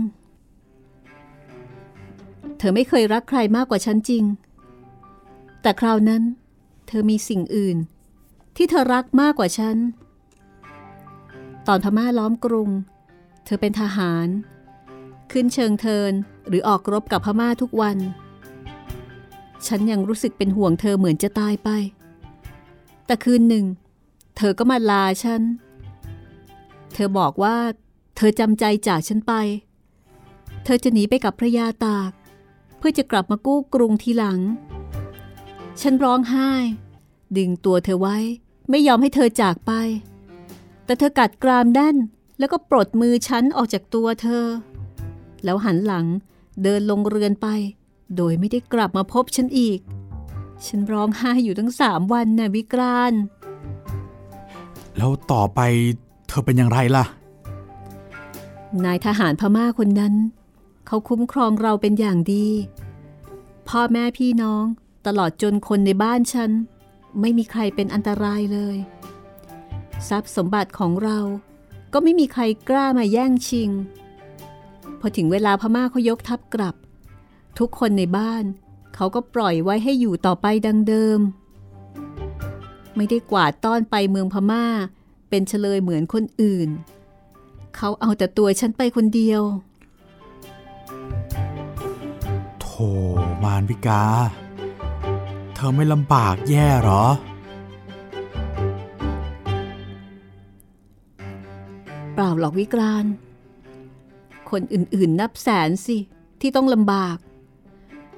ๆ เธอไม่เคยรักใครมากกว่าฉันจริง แต่คราวนั้น เธอมีสิ่งอื่น ที่เธอรักมากกว่าฉัน ตอนพม่าล้อมกรุง เธอเป็นทหาร ขึ้นเชิงเทินหรือออกรบกับพม่าทุกวัน ฉันยังรู้สึกเป็นห่วงเธอเหมือนจะตายไป แต่คืนหนึ่ง เธอก็มาลาฉัน เธอบอกว่า เธอจำใจจากฉันไป เธอจะหนีไปกับพระยาตาก เพื่อจะกลับมากู้กรุงทีหลัง ฉันร้องไห้ ดึงตัวเธอไว้ไม่ยอมให้เธอจากไป แต่เธอกัดกรามแน่นแล้วก็ปลดมือฉันออกจากตัวเธอ แล้วหันหลังเดินลงเรือนไป โดยไม่ได้กลับมาพบฉันอีก ฉันร้องไห้อยู่ทั้งสามวันน่ะวิกรานแล้วต่อไปเธอเป็นอย่างไรล่ะ นายทหารพม่าคนนั้น เขาคุ้มครองเราเป็นอย่างดี พ่อแม่พี่น้อง ตลอดจนคนในบ้านฉัน ไม่มีใครเป็นอันตรายเลย ทรัพย์สมบัติของเราก็ไม่มีใครกล้ามาแย่งชิง พอถึงเวลาพม่าเขายกทัพกลับ ทุกคนในบ้าน เขาก็ปล่อยไว้ให้อยู่ต่อไปดังเดิม ไม่ได้กวาดต้อนไปเมืองพม่า เป็นเฉลยเหมือนคนอื่น เขาเอาแต่ตัวฉันไปคนเดียวโธมารวิกา ธอไม่ลำบากแย่เหรอ เปล่าหรอกวิกราน คนอื่นๆนับแสนสิ ที่ต้องลำบาก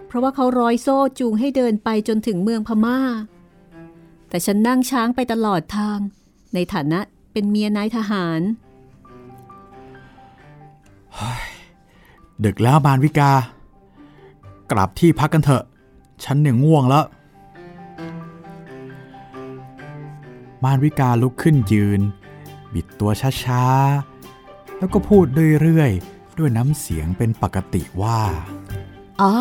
เพราะว่าเขาร้อยโซ่จูงให้เดินไปจนถึงเมืองพม่า แต่ฉันนั่งช้างไปตลอดทาง ในฐานะเป็นเมียนายทหาร ดึกแล้วมารวิกา กลับที่พักกันเถอะ ฉันเนี่ยง่วงแล้ว มารวิกาลุกขึ้นยืน บิดตัวช้าๆ แล้วก็พูดเรื่อยๆ ด้วยน้ำเสียงเป็นปกติว่า อ๋อ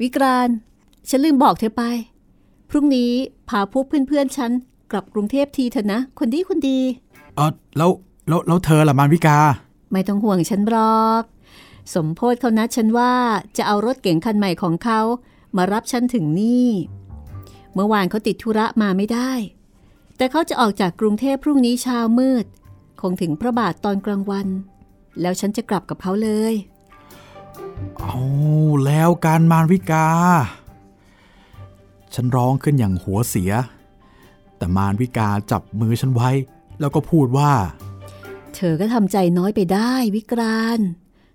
วิกรานฉันลืมบอกเธอไป พรุ่งนี้พาพวกเพื่อนๆฉันกลับกรุงเทพทีเถอะนะ คนดีคนดีเออแล้วแล้วแล้วเธอล่ะมารวิกา ไม่ต้องห่วงฉันหรอก สมโพธเขานัดฉันว่าจะเอารถเก๋งคันใหม่ของเขามารับฉันถึงนี่ เมื่อวานเขาติดธุระมาไม่ได้ แต่เขาจะออกจากกรุงเทพพรุ่งนี้เช้ามืด คงถึงพระบาทตอนกลางวัน แล้วฉันจะกลับกับเขาเลย เอาแล้วการมารวิกา ฉันร้องขึ้นอย่างหัวเสีย แต่มารวิกาจับมือฉันไว้ แล้วก็พูดว่า เธอก็ทำใจน้อยไปได้วิกราน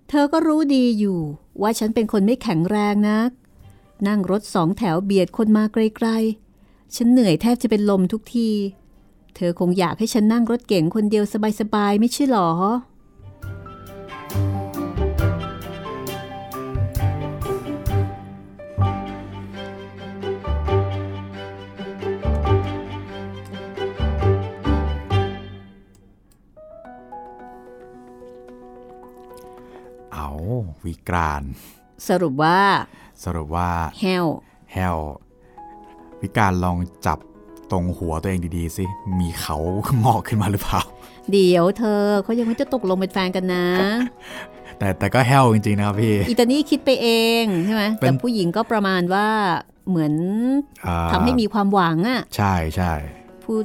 เธอก็รู้ดีอยู่ว่าฉันเป็นคนไม่แข็งแรงนัก นั่งรถสองแถวเบียดคนมาไกลๆ ฉันเหนื่อยแทบจะเป็นลมทุกที เธอคงอยากให้ฉันนั่งรถเก๋งคนเดียวสบายๆไม่ใช่หรอ เอาวิกราน สรุปว่า สรุปว่า แฮว แฮว วิการลองจับตรงหัวตัวเองดี ๆ สิ มีเขางอกขึ้นมาหรือเปล่า เดี๋ยวเธอเขายังไม่จะตกลงเป็นแฟนกันนะ แต่แต่ก็แฮวจริง ๆ นะครับพี่อีตานี่คิดไปเองใช่ไหมเป็นแต่ผู้หญิงก็ประมาณว่าเหมือนอ่าทำให้มีความหวังอะใช่ใช่พูด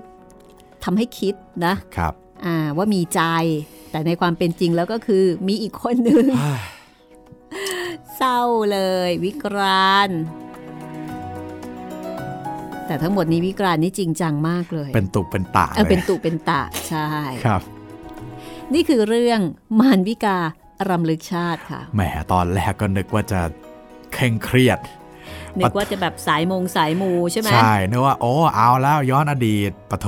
ทำให้คิดนะครับ อ่าว่ามีใจ แต่ในความเป็นจริงแล้วก็คือมีอีกคนหนึ่งเศร้าเลยวิกราน แต่ทั้งหมดนี้วิกรานนี่จริงจังมากเลย เป็นตุเป็นตาเออเป็นลยตุเป็นตะใช่ครับ นี่คือเรื่องมารวิการำลึกชาติค่ะแหมตอนแรกก็นึกว่าจะเคร่งเครียดนึกว่าจะแบบสายมงสายมูใช่ไหมใช่นึกว่าโอ้เอาแล้วย้อนอดีตปะโถ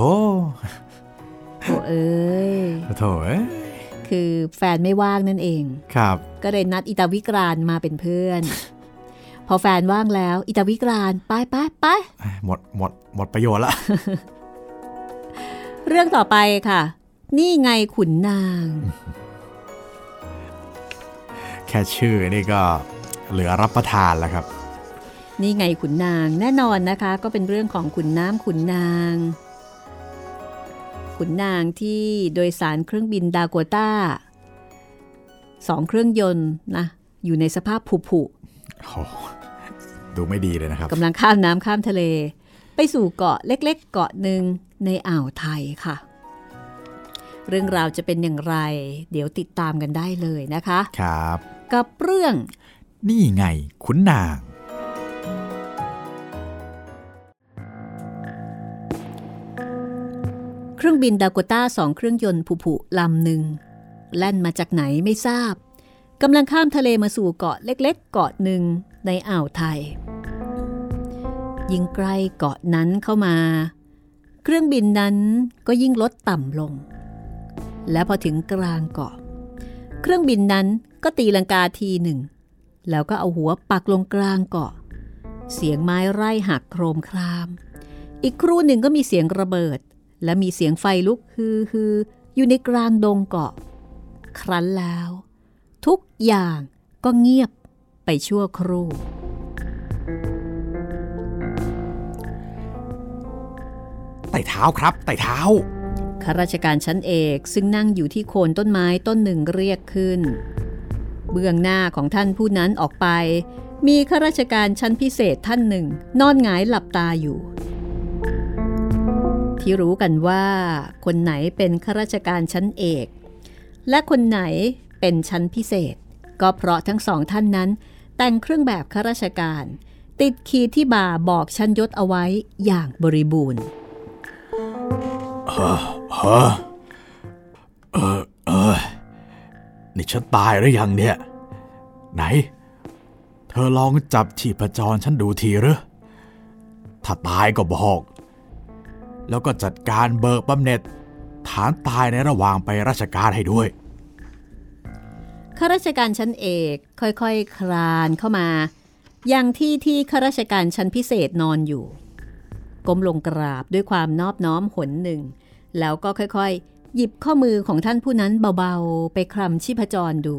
โอ้เอ้ยปะโถเอ้ยคือแฟนไม่ว่างนั่นเองครับ ก็เลยนัดอิตาวิกรานมาเป็นเพื่อนพ อแฟนว่างแล้ว อิตาวิกรานไปไปไปหมดหมดหมดประโยชน์ละ เรื่องต่อไปค่ะ นี่ไงขุนนาง แค่ชื่อนี่ก็เหลือรับประทานแล้วครับ นี่ไงขุนนางแน่นอนนะคะ ก็เป็นเรื่องของขุนน้ำขุนนาง ขุนนางที่โดยสารเครื่องบินดาโกต้าสองเครื่องยนต์นะอยู่ในสภาพผุผุโอ้ ดูไม่ดีเลยนะครับกำลังข้ามน้ำข้ามทะเล ไปสู่เกาะเล็ก ๆ เกาะหนึ่งในอ่าวไทยค่ะ เรื่องราวจะเป็นอย่างไร เดี๋ยวติดตามกันได้เลยนะคะครับ กับเรื่องนี่ไงขุนนาง เครื่องบินดาโกต้าสองเครื่องยนต์ผุๆลำหนึ่งแล่นมาจากไหนไม่ทราบกำลังข้ามทะเลมาสู่เกาะเล็ก ๆ เกาะหนึ่ง ในอ่าวไทย ยิ่งใกล้เกาะนั้นเข้ามา เครื่องบินนั้นก็ยิ่งลดต่ำลง และพอถึงกลางเกาะ เครื่องบินนั้นก็ตีลังกาทีหนึ่ง แล้วก็เอาหัวปักลงกลางเกาะ เสียงไม้ไร่หักโครมคราม อีกครู่หนึ่งก็มีเสียงระเบิด และมีเสียงไฟลุกฮือฮืออยู่ในกลางดงเกาะ ครั้นแล้ว ทุกอย่างก็เงียบ ไปชั่วครู่ ไต่เท้าครับ ไต่เท้าข้าราชการชั้นเอกซึ่งนั่งอยู่ที่โคนต้นไม้ต้นหนึ่งเรียกขึ้น เบื้องหน้าของท่านผู้นั้นออกไป มีข้าราชการชั้นพิเศษท่านหนึ่ง นอนหงายหลับตาอยู่ ที่รู้กันว่าคนไหนเป็นข้าราชการชั้นเอก และคนไหนเป็นชั้นพิเศษ ก็เพราะทั้งสองท่านนั้น แต่งเครื่องแบบข้าราชการ ติดขีดที่บ่าบอกชั้นยศเอาไว้อย่างบริบูรณ์เออเออเออเออนี่ฉันตายหรือยังเนี่ย ไหน เธอลองจับชีพจรฉันดูทีหรือถ้าตายก็บอก แล้วก็จัดการเบิกบำเหน็จ ฐานตายในระหว่างไปราชการให้ด้วย ข้าราชการชั้นเอกค่อยๆคคลานเข้ามา ยังที่ที่ข้าราชการชั้นพิเศษนอนอยู่ ก้มลงกราบด้วยความนอบน้อมหนหนึ่ง แล้วก็ค่อยๆ หยิบข้อมือของท่านผู้นั้นเบาๆ ไปคลำชีพจรดู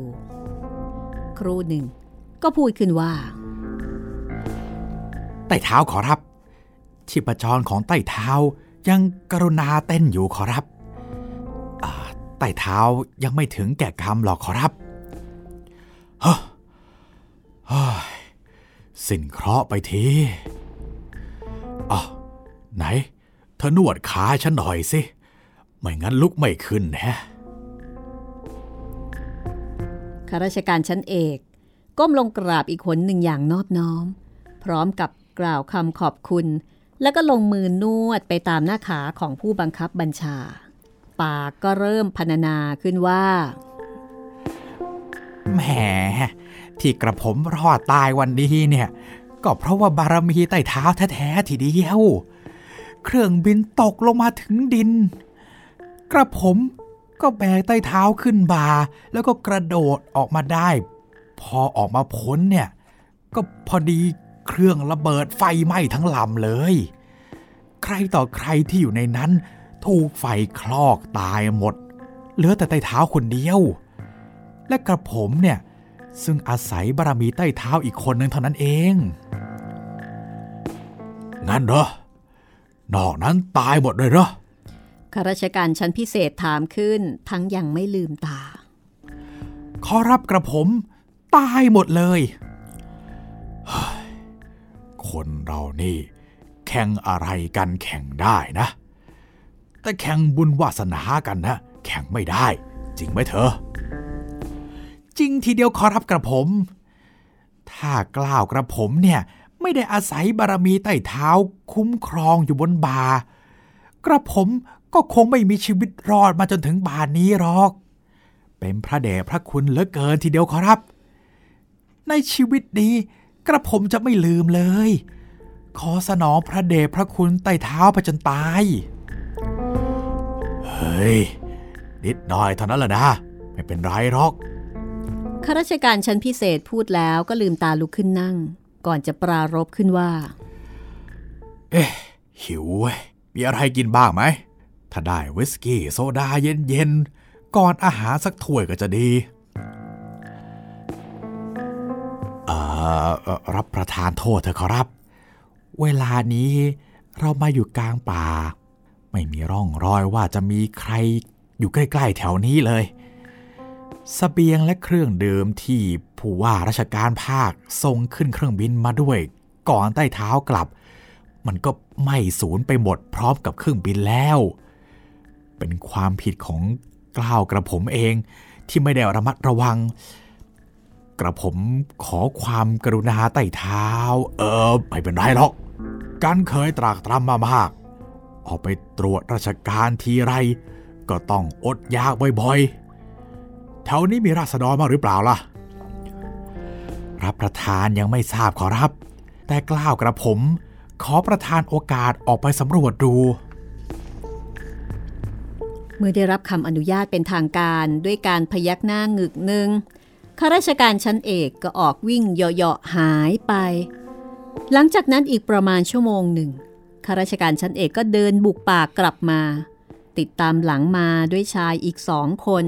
ครูหนึ่ง ก็พูดขึ้นว่าใต้เท้าขอรับ ชีพจรของใต้เท้ายังกรุณาเต้นอยู่ขอรับใต้เท้ายังไม่ถึงแก่กรรมหรอกขอรับ ฮ้อสิ้นเคราะห์ไปทีอ๋อไหนเธอนวดขาฉันหน่อยสิ ไม่งั้นลุกไม่ขึ้นแฮะข้าราชการชั้นเอก ก้มลงกราบอีกคนหนึ่งอย่างนอบน้อม พร้อมกับกล่าวคำขอบคุณ แล้วก็ลงมือนวดไปตามหน้าขาของผู้บังคับบัญชา ปากก็เริ่มพรรณนาขึ้นว่า แหม ที่กระผมรอดตายวันนี้เนี่ย ก็เพราะว่าบารมีใต้เท้าแท้ๆทีเดียว เครื่องบินตกลงมาถึงดิน กระผมก็แบกใต้เท้าขึ้นบา แล้วก็กระโดดออกมาได้ พอออกมาพ้นเนี่ย ก็พอดีเครื่องระเบิดไฟไหม้ทั้งลำเลย ใครต่อใครที่อยู่ในนั้น ถูกไฟคลอกตายหมด เหลือแต่ใต้เท้าคนเดียว และกระผมเนี่ย ซึ่งอาศัยบารมีใต้เท้าอีกคนนึงเท่านั้นเอง งั้นเหรอนอกนั้นตายหมดเลยเหรอข้าราชการชั้นพิเศษถามขึ้นทั้งยังไม่ลืมตา ขอรับกระผม ตายหมดเลย คนเรานี่ แข่งอะไรกันแข่งได้นะ แต่แข่งบุญวาสนากันนะ แข่งไม่ได้ จริงไหมเธอ จริงทีเดียวขอรับกระผม ถ้ากล้าวกระผมเนี่ยไม่ได้อาศัยบารมีใต้เท้าคุ้มครองอยู่บนบา กระผมก็คงไม่มีชีวิตรอดมาจนถึงบาดนี้หรอก เป็นพระเดชพระคุณเหลือเกินทีเดียวขอรับ ในชีวิตนี้กระผมจะไม่ลืมเลย ขอสนองพระเดชพระคุณใต้เท้าไปจนตาย เฮ้ย นิดหน่อยเท่านั้นแหละนะ ไม่เป็นไรหรอก ข้าราชการชั้นพิเศษพูดแล้วก็ลืมตาลุกขึ้นนั่ง ก่อนจะปรารบขึ้นว่า เอ๊ะ หิวเว้ย มีอะไรกินบ้างไหม ถ้าได้วิสกี้โซดาเย็นๆ ก่อนอาหารสักถ้วยก็จะดีเอ่อรับประทานโทษเถอะครับ เวลานี้เรามาอยู่กลางป่า ไม่มีร่องรอยว่าจะมีใครอยู่ใกล้ ๆ แถวนี้เลย สเบียงและเครื่องดื่มที่ผู้ว่าราชการภาคส่งขึ้นเครื่องบินมาด้วย ก่อนใต้เท้ากลับ มันก็ไม่สูญไปหมดพร้อมกับเครื่องบินแล้ว เป็นความผิดของกล้าวกระผมเองที่ไม่ได้ระมัดระวัง กระผมขอความกรุณาใต้เท้า เออไม่เป็นไรหรอก การเคยตรากตรำมามาก ออกไปตรวจราชการทีไร ก็ต้องอดยากบ่อยๆ แถวนี้มีราษฎรมาหรือเปล่าล่ะ รับประทานยังไม่ทราบขอรับ แต่กล้าวกระผม ขอประทานโอกาสออกไปสำรวจดู เมื่อได้รับคำอนุญาตเป็นทางการด้วยการพยักหน้างึกหนึ่งข้าราชการชั้นเอกก็ออกวิ่งเหาะๆหายไป หลังจากนั้นอีกประมาณชั่วโมงหนึ่งข้าราชการชั้นเอกก็เดินบุกป่ากกลับมา ติดตามหลังมาด้วยชายอีกสองคน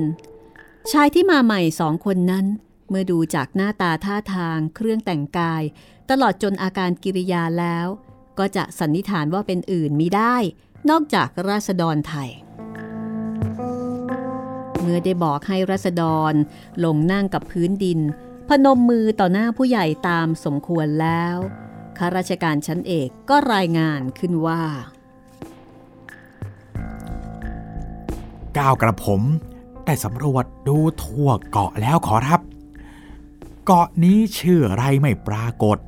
ชายที่มาใหม่สองคนนั้น เมื่อดูจากหน้าตาท่าทางเครื่องแต่งกาย ตลอดจนอาการกิริยาแล้ว ก็จะสันนิษฐานว่าเป็นอื่นมิได้ นอกจากราษฎรไทย เมื่อได้บอกให้รัษฎรลงนั่งกับพื้นดิน พนมมือต่อหน้าผู้ใหญ่ตามสมควรแล้วข้าราชการชั้นเอกก็รายงานขึ้นว่าก้าวกระผม ได้สำรวจดูทั่วเกาะแล้วขอรับ เกาะนี้ชื่ออะไรไม่ปรากฏ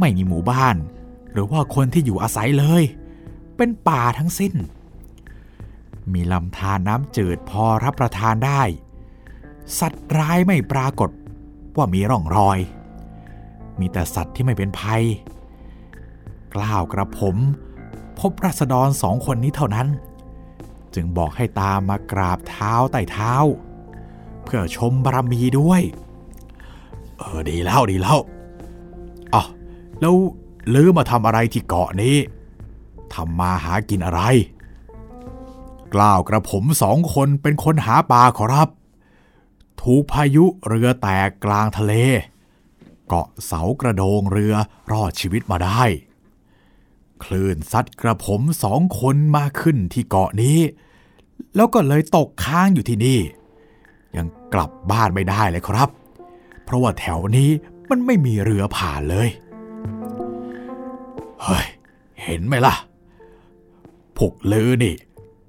ไม่มีหมู่บ้าน หรือว่าคนที่อยู่อาศัยเลย เป็นป่าทั้งสิ้น มีลำธารน้ำจืดพอรับประทานได้ สัตว์ร้ายไม่ปรากฏว่ามีร่องรอย มีแต่สัตว์ที่ไม่เป็นภัย กล่าวกระผม พบรัษฎรสองคนนี้เท่านั้น จึงบอกให้ตามมากราบเท้าไต่เท้า เพื่อชมบารมีด้วย เออดีแล้วดีแล้วอะแล้วลือมาทำอะไรที่เกาะนี้ทำมาหากินอะไร กล่าวกระผมสองคนเป็นคนหาปลาขอรับ ถูกพายุเรือแตกกลางทะเล เกาะเสากระโดงเรือรอดชีวิตมาได้ คลื่นซัดกระผมสองคนมาขึ้นที่เกาะนี้ แล้วก็เลยตกค้างอยู่ที่นี่ ยังกลับบ้านไม่ได้เลยครับ เพราะว่าแถวนี้มันไม่มีเรือผ่านเลย เฮ้ย เห็นไหมล่ะ พวกลือนี่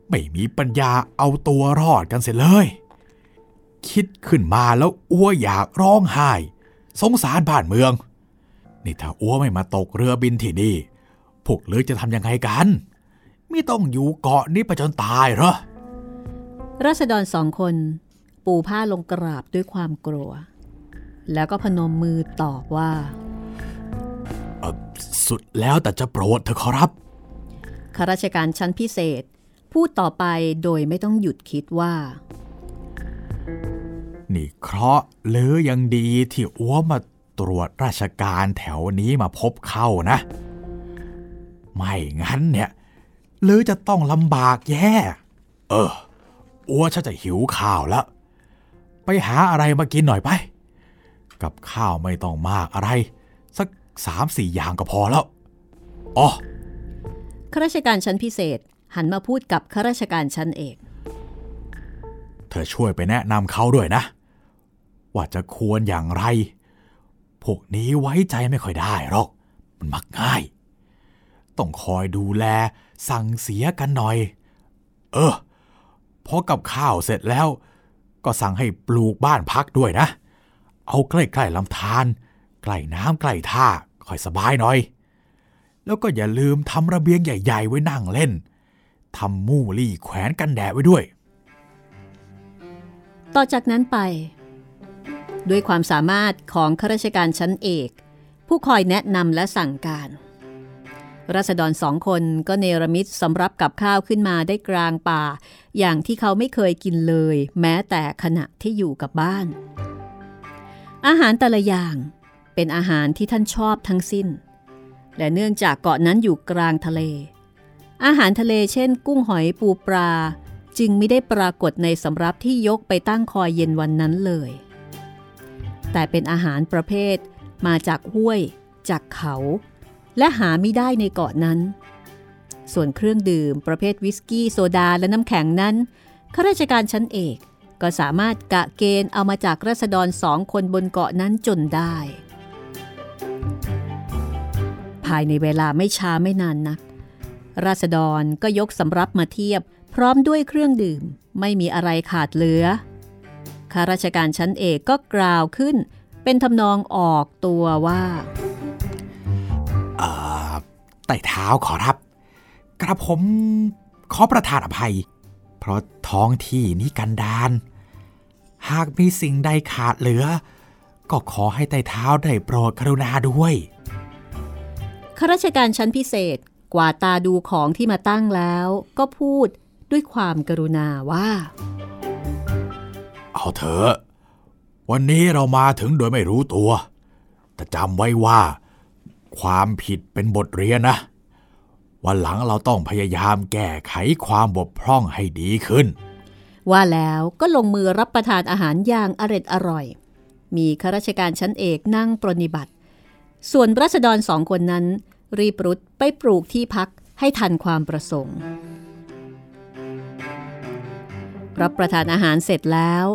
ไม่มีปัญญาเอาตัวรอดกันเสียเลย คิดขึ้นมาแล้วอ้วอยากร้องไห้ สงสารบ้านเมือง นี่ถ้าอ้วไม่มาตกเรือบินที่นี่ พวกลือจะทำยังไงกัน ไม่ต้องอยู่เกาะนี้ไปจนตายเหรอ รัษฎรสองคนปูผ้าลงกราบด้วยความกลัว แล้วก็พนมมือตอบว่าเอ่อสุดแล้วแต่จะโปรดเถอะขอรับข้าราชการชั้นพิเศษ พูดต่อไปโดยไม่ต้องหยุดคิดว่า นี่เคราะห์หรือยังดีที่อ้วมาตรวจราชการแถวนี้มาพบเข้านะ ไม่งั้นเนี่ยหรือจะต้องลำบากแย่ เออ อ้วฉันจะหิวข้าวแล้ว ไปหาอะไรมากินหน่อยไป กับข้าวไม่ต้องมากอะไร สักสามสี่อย่างก็พอแล้ว อ๋อข้าราชการชั้นพิเศษหันมาพูดกับข้าราชการชั้นเอก เธอช่วยไปแนะนำเขาด้วยนะ ว่าจะควรอย่างไร พวกนี้ไว้ใจไม่ค่อยได้หรอก มันมักง่าย ต้องคอยดูแลสั่งเสียกันหน่อย เออ พอกับข้าวเสร็จแล้ว ก็สั่งให้ปลูกบ้านพักด้วยนะ เอาใกล้ๆลำธารใกล้น้ำใกล้ท่าคอยสบายหน่อย แล้วก็อย่าลืมทำระเบียงใหญ่ ๆ ไว้นั่งเล่นทำมู่ลี่แขวนกันแดดไว้ด้วย ต่อจากนั้นไป ด้วยความสามารถของข้าราชการชั้นเอก ผู้คอยแนะนำและสั่งการ รัษฎรสองคนก็เนรมิตสำรับกับข้าวขึ้นมาได้กลางป่า อย่างที่เขาไม่เคยกินเลย แม้แต่ขณะที่อยู่กับบ้าน อาหารแต่ละอย่างเป็นอาหารที่ท่านชอบทั้งสิ้น และเนื่องจากเกาะนั้นอยู่กลางทะเล อาหารทะเลเช่น กุ้งหอยปูปลาจึงไม่ได้ปรากฏในสำรับที่ยกไปตั้งคอยเย็นวันนั้นเลย แต่เป็นอาหารประเภทมาจากห้วย จากเขา และหาไม่ได้ในเกาะนั้น ส่วนเครื่องดื่มประเภทวิสกี้โซดาและน้ำแข็งนั้นข้าราชการชั้นเอกก็สามารถกะเกณฑ์เอามาจากรัษฎรสองคนบนเกาะนั้นจนได้ ภายในเวลาไม่ช้าไม่นานนัก ราษฎรก็ยกสำรับมาเทียบ พร้อมด้วยเครื่องดื่มไม่มีอะไรขาดเหลือข้าราชการชั้นเอกก็กล่าวขึ้น เป็นทำนองออกตัวว่า ไต่เท้าขอรับ กระผมขอประทานอภัย เพราะท้องที่นี้กันดาน หากมีสิ่งใดขาดเหลือ ก็ขอให้ไต่เท้าได้โปรดกรุณาด้วยข้าราชการชั้นพิเศษกวาดตาดูของที่มาตั้งแล้ว ก็พูดด้วยความกรุณาว่า เอาเถอะ วันนี้เรามาถึงโดยไม่รู้ตัว แต่จำไว้ว่า ความผิดเป็นบทเรียนนะวันหลังเราต้องพยายามแก้ไขความบกพร่องให้ดีขึ้น ว่าแล้วก็ลงมือรับประทานอาหารอย่างอร็ดอร่อย มีข้าราชการชั้นเอกนั่งปรนิบัติ ส่วนรัษฎรสองคนนั้น รีบรุดไปปลูกที่พักให้ทันความประสงค์ รับประทานอาหารเสร็จแล้ว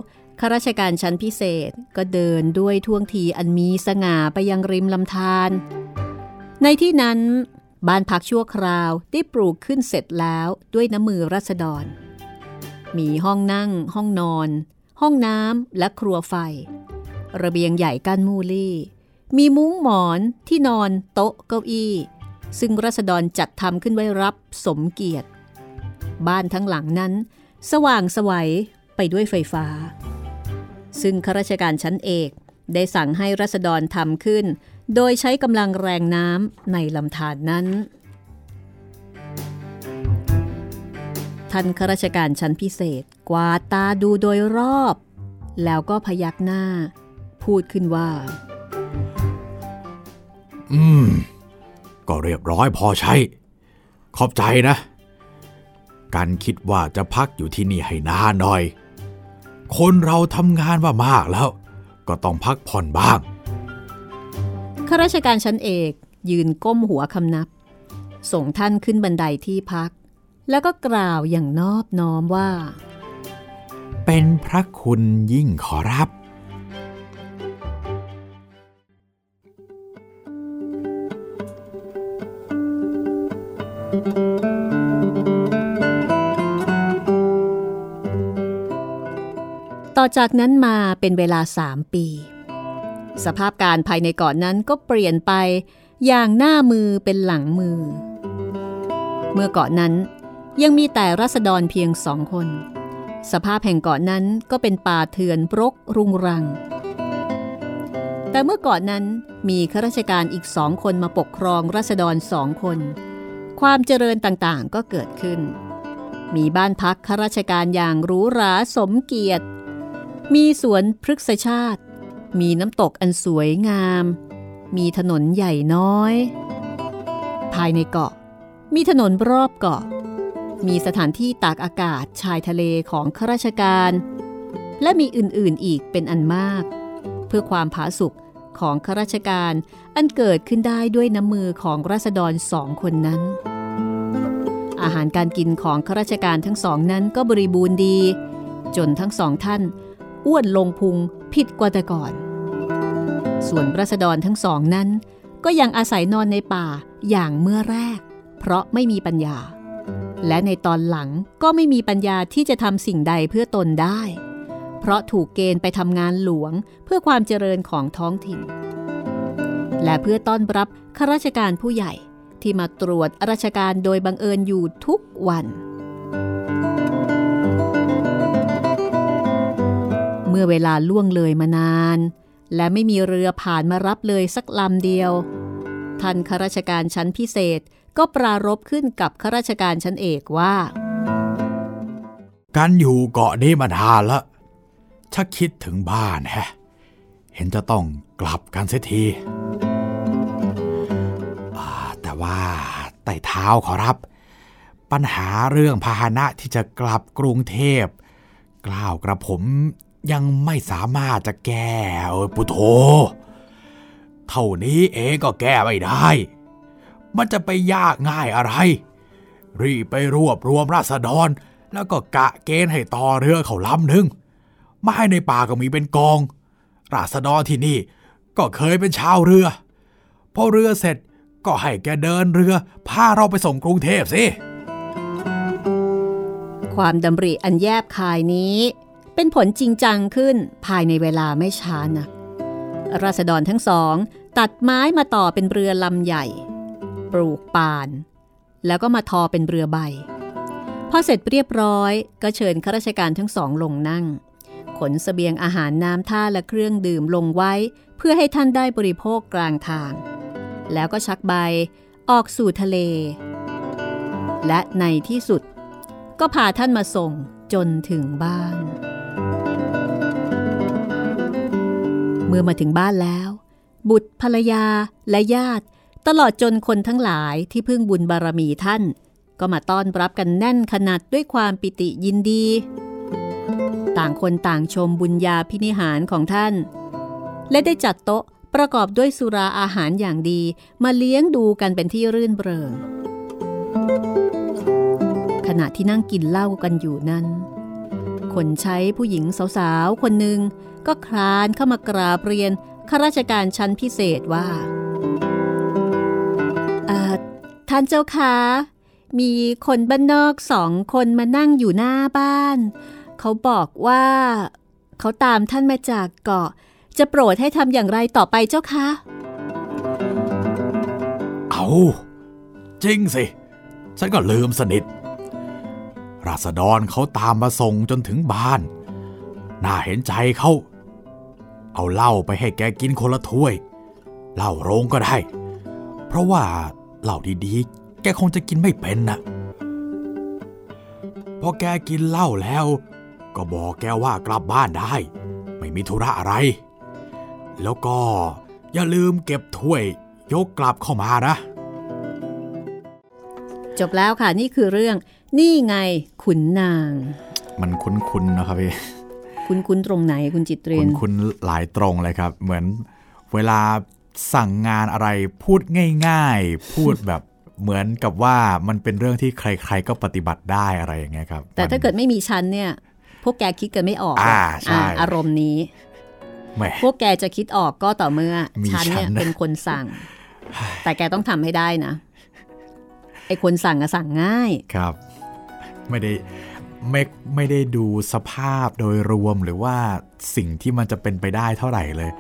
ข้าราชการชั้นพิเศษก็เดินด้วยท่วงทีอันมีสง่าไปยังริมลำธาร ในที่นั้นบ้านพักชั่วคราวได้ปลูกขึ้นเสร็จแล้วด้วยน้ำมือรัษฎรมีห้องนั่ง ห้องนอน ห้องน้ำและครัวไฟ ระเบียงใหญ่กั้นมูลี่ มีมุ้งหมอนที่นอนโต๊ะเก้าอี้ ซึ่งรัษฎรจัดทำขึ้นไว้รับสมเกียรติ บ้านทั้งหลังนั้น สว่างสวัยไปด้วยไฟฟ้า ซึ่งข้าราชการชั้นเอกได้สั่งให้รัษฎรทำขึ้น โดยใช้กำลังแรงน้ำในลำธารนนั้น ท่านข้าราชการชั้นพิเศษกวาดตาดูโดยรอบ แล้วก็พยักหน้า พูดขึ้นว่า อืม ก็เรียบร้อยพอใช้ ขอบใจนะ การคิดว่าจะพักอยู่ที่นี่ให้นานหน่อย คนเราทำงานมามากแล้ว ก็ต้องพักผ่อนบ้าง ข้าราชการชั้นเอกยืนก้มหัวคำนับ ส่งท่านขึ้นบันไดที่พัก แล้วก็กล่าวอย่างนอบน้อมว่า เป็นพระคุณยิ่งขอรับ ต่อจากนั้นมาเป็นเวลาสามปี สภาพการภายในเกาะนนั้นก็เปลี่ยนไปอย่างหน้ามือเป็นหลังมือ เมื่อเกาะนนั้นยังมีแต่รัษฎรเพียงสองคน สภาพแห่งเกาะนั้นก็เป็นป่าเถื่อนรกรุงรัง แต่เมื่อกาะนั้นมีข้าราชการอีกสองคนมาปกครองรัษฎรสองคน ความเจริญต่างๆก็เกิดขึ้น มีบ้านพักข้าราชการอย่างหรูหราสมเกียรติ มีสวนพฤกษชาติ มีน้ำตกอันสวยงาม มีถนนใหญ่น้อย ภายในเกาะ มีถนนรอบเกาะ มีสถานที่ตากอากาศชายทะเลของข้าราชการ และมีอื่นๆอีกเป็นอันมาก เพื่อความผาสุกของข้าราชการอันเกิดขึ้นได้ด้วยน้ำมือของราษฎรสองคนนั้น อาหารการกินของข้าราชการทั้งสองนั้นก็บริบูรณ์ดี จนทั้งสองท่าน อ้วนลงพุง ผิดกว่าแต่ก่อน ส่วนรัษฎรทั้งสองนั้น ก็ยังอาศัยนอนในป่าอย่างเมื่อแรก เพราะไม่มีปัญญา และในตอนหลังก็ไม่มีปัญญาที่จะทำสิ่งใดเพื่อตนได้ เพราะถูกเกณฑ์ไปทำงานหลวงเพื่อความเจริญของท้องถิ่น และเพื่อต้อนรับข้าราชการผู้ใหญ่ที่มาตรวจราชการโดยบังเอิญอยู่ทุกวัน เมื่อเวลาล่วงเลยมานาน และไม่มีเรือผ่านมารับเลยสักลำเดียว ท่านข้าราชการชั้นพิเศษก็ปรารบขึ้นกับข้าราชการชั้นเอกว่า การอยู่เกาะนี้มานานละชักคิดถึงบ้านแฮะ เห็นจะต้องกลับกันเสียทีแต่ว่าไต่เท้าขอรับ ปัญหาเรื่องพาหนะที่จะกลับกรุงเทพกล่าวกระผม ยังไม่สามารถจะแก้เออปุโธเท่านี้เองก็แก้ไม่ได้ มันจะไปยากง่ายอะไร รีบไปรวบรวมราษฎร แล้วก็กะเกณฑ์ให้ต่อเรือเขาลำหนึ่งไม่ให้ในป่าก็มีเป็นกอง ราษฎรที่นี่ก็เคยเป็นชาวเรือ พอเรือเสร็จก็ให้แกเดินเรือ พาเราไปส่งกรุงเทพสิ ความดำริอันแยบคายนี้ เป็นผลจริงจังขึ้นภายในเวลาไม่ช้านัก ราษฎรทั้งสอง ตัดไม้มาต่อเป็นเรือลำใหญ่ ปลูกป่าน แล้วก็มาทอเป็นเรือใบ พอเสร็จเรียบร้อย ก็เชิญข้าราชการทั้งสองลงนั่ง ขนสเสบียงอาหารน้ำท่าและเครื่องดื่มลงไว้ เพื่อให้ท่านได้บริโภคกลางทาง แล้วก็ชักใบออกสู่ทะเล และในที่สุดก็พาท่านมาส่งจนถึงบ้าน เมื่อมาถึงบ้านแล้ว บุตรภรรยาและญาติ ตลอดจนคนทั้งหลายที่พึ่งบุญบารมีท่าน ก็มาต้อนรับกันแน่นขนาดด้วยความปิติยินดี ต่างคนต่างชมบุญญาพินิหารของท่าน และได้จัดโต๊ะประกอบด้วยสุราอาหารอย่างดีมาเลี้ยงดูกันเป็นที่รื่นเริงขณะที่นั่งกินเหล้ากันอยู่นั้นคคนใช้ผู้หญิงสาวๆ คนหนึ่ง ก็คลานเข้ามากราบเรียนข้าราชการชั้นพิเศษว่าท่านเจ้าคะมีคนบ้านนอกสองคนมานั่งอยู่หน้าบ้าน เขาบอกว่า เขาตามท่านมาจากเกาะ จะโปรดให้ทำอย่างไรต่อไปเจ้าคะ เอาจริงสิ ฉันก็ลืมสนิท ราษฎรเขาตามมาส่งจนถึงบ้าน น่าเห็นใจเขา เอาเหล้าไปให้แกกินคนละถ้วย เหล้าโรงก็ได้ เพราะว่าเหล้าดีๆ แกคงจะกินไม่เป็นนะพอแกกินเหล้าแล้ว ก็บอกแกว่ากลับบ้านได้ ไม่มีธุระอะไร แล้วก็อย่าลืมเก็บถ้วยยกกลับเข้ามานะ จบแล้วค่ะนี่คือเรื่องนี่ไงขุนนาง มันคุ้นๆนะครับพี่ คุ้นๆตรงไหนคุณจิตเรียนคุ้นๆหลายตรงเลยครับ เหมือนเวลาสั่งงานอะไรพูดง่าย ๆ พูดแบบเหมือนกับว่ามันเป็นเรื่องที่ใคร ๆ ก็ปฏิบัติได้อะไรอย่างเงี้ยครับ แต่ถ้าเกิดไม่มีชั้นเนี่ย พวกแกคิดกันไม่ออกอ่าใช่อารมณ์นี้แหมพวกแกจะคิดออกก็ต่อเมื่อมีฉันเนี่ยฉันนะเป็นคนสั่ง แต่แกต้องทำให้ได้นะไอคนสั่งอะสั่งง่ายครับ ไม่ได้ ไม่ไม่ได้ดูสภาพโดยรวมหรือว่าสิ่งที่มันจะเป็นไปได้เท่าไหร่เลย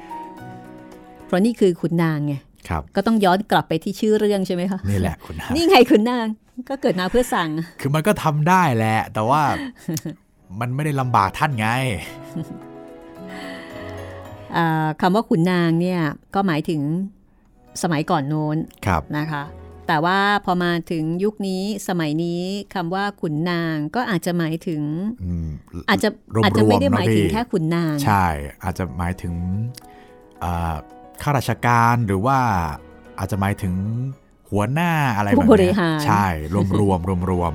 เพราะนี่คือขุนนางไงครับก็ต้องย้อนกลับไปที่ชื่อเรื่องใช่ไหมคะนี่แหละคุณฮะนี่ไงขุนนางก็เกิดมาเพื่อสั่ง คือมันก็ทำได้แหละ แต่ว่ามันไม่ได้ลำบากท่านไงอ่าคำว่าขุนนางเนี่ยก็หมายถึงสมัยก่อนโน้นครับนะคะ แต่ว่าพอมาถึงยุคนี้สมัยนี้คำว่าขุนนางก็อาจจะหมายถึงอืมอาจจะรวมๆอาจจะไม่ได้นะหมายถึงพี่แค่ขุนนาง ใช่ อาจจะหมายถึงอ่าข้าราชการหรือว่าอาจจะหมายถึงหัวหน้าอะไรแบบผู้บริเนี้ยหารใช่ รวมรวมรวมรวม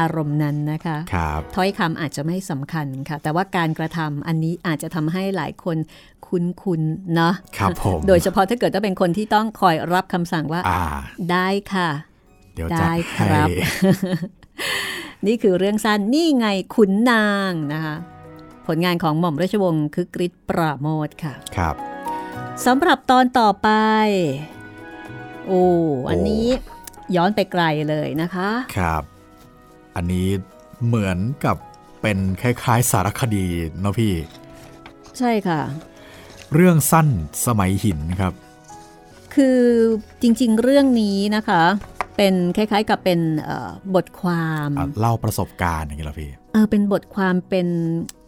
อารมณ์นั้นนะคะๆครับถ้อยคำอาจจะไม่สำคัญค่ะ แต่ว่าการกระทำอันนี้อาจจะทำให้หลายคนคุ้นๆเนาะครับผมโดยเฉพาะถ้าเกิดต้องเป็นคนที่ต้องคอยรับคำสั่งว่าอ่าได้ค่ะ เดี๋ยวได้จัดครัให้บนี่คือเรื่องสั้นนี่ไงขุนนางนะคะผลงานของหม่อมราชวงศ์คือกริชปราโมทค่ะครับสำหรับตอนต่อไป โอ้อันนี้ย้อนไปไกลเลยนะคะ ครับ อันนี้เหมือนกับเป็นคล้ายๆสารคดีเนาะพี่ ใช่ค่ะ เรื่องสั้นสมัยหินครับ คือจริงๆเรื่องนี้นะคะ เป็นคล้ายๆกับเป็นเอ่อบทความอะเล่าประสบการณ์อย่างนี้เหรอพี่เออเป็นบทความเป็น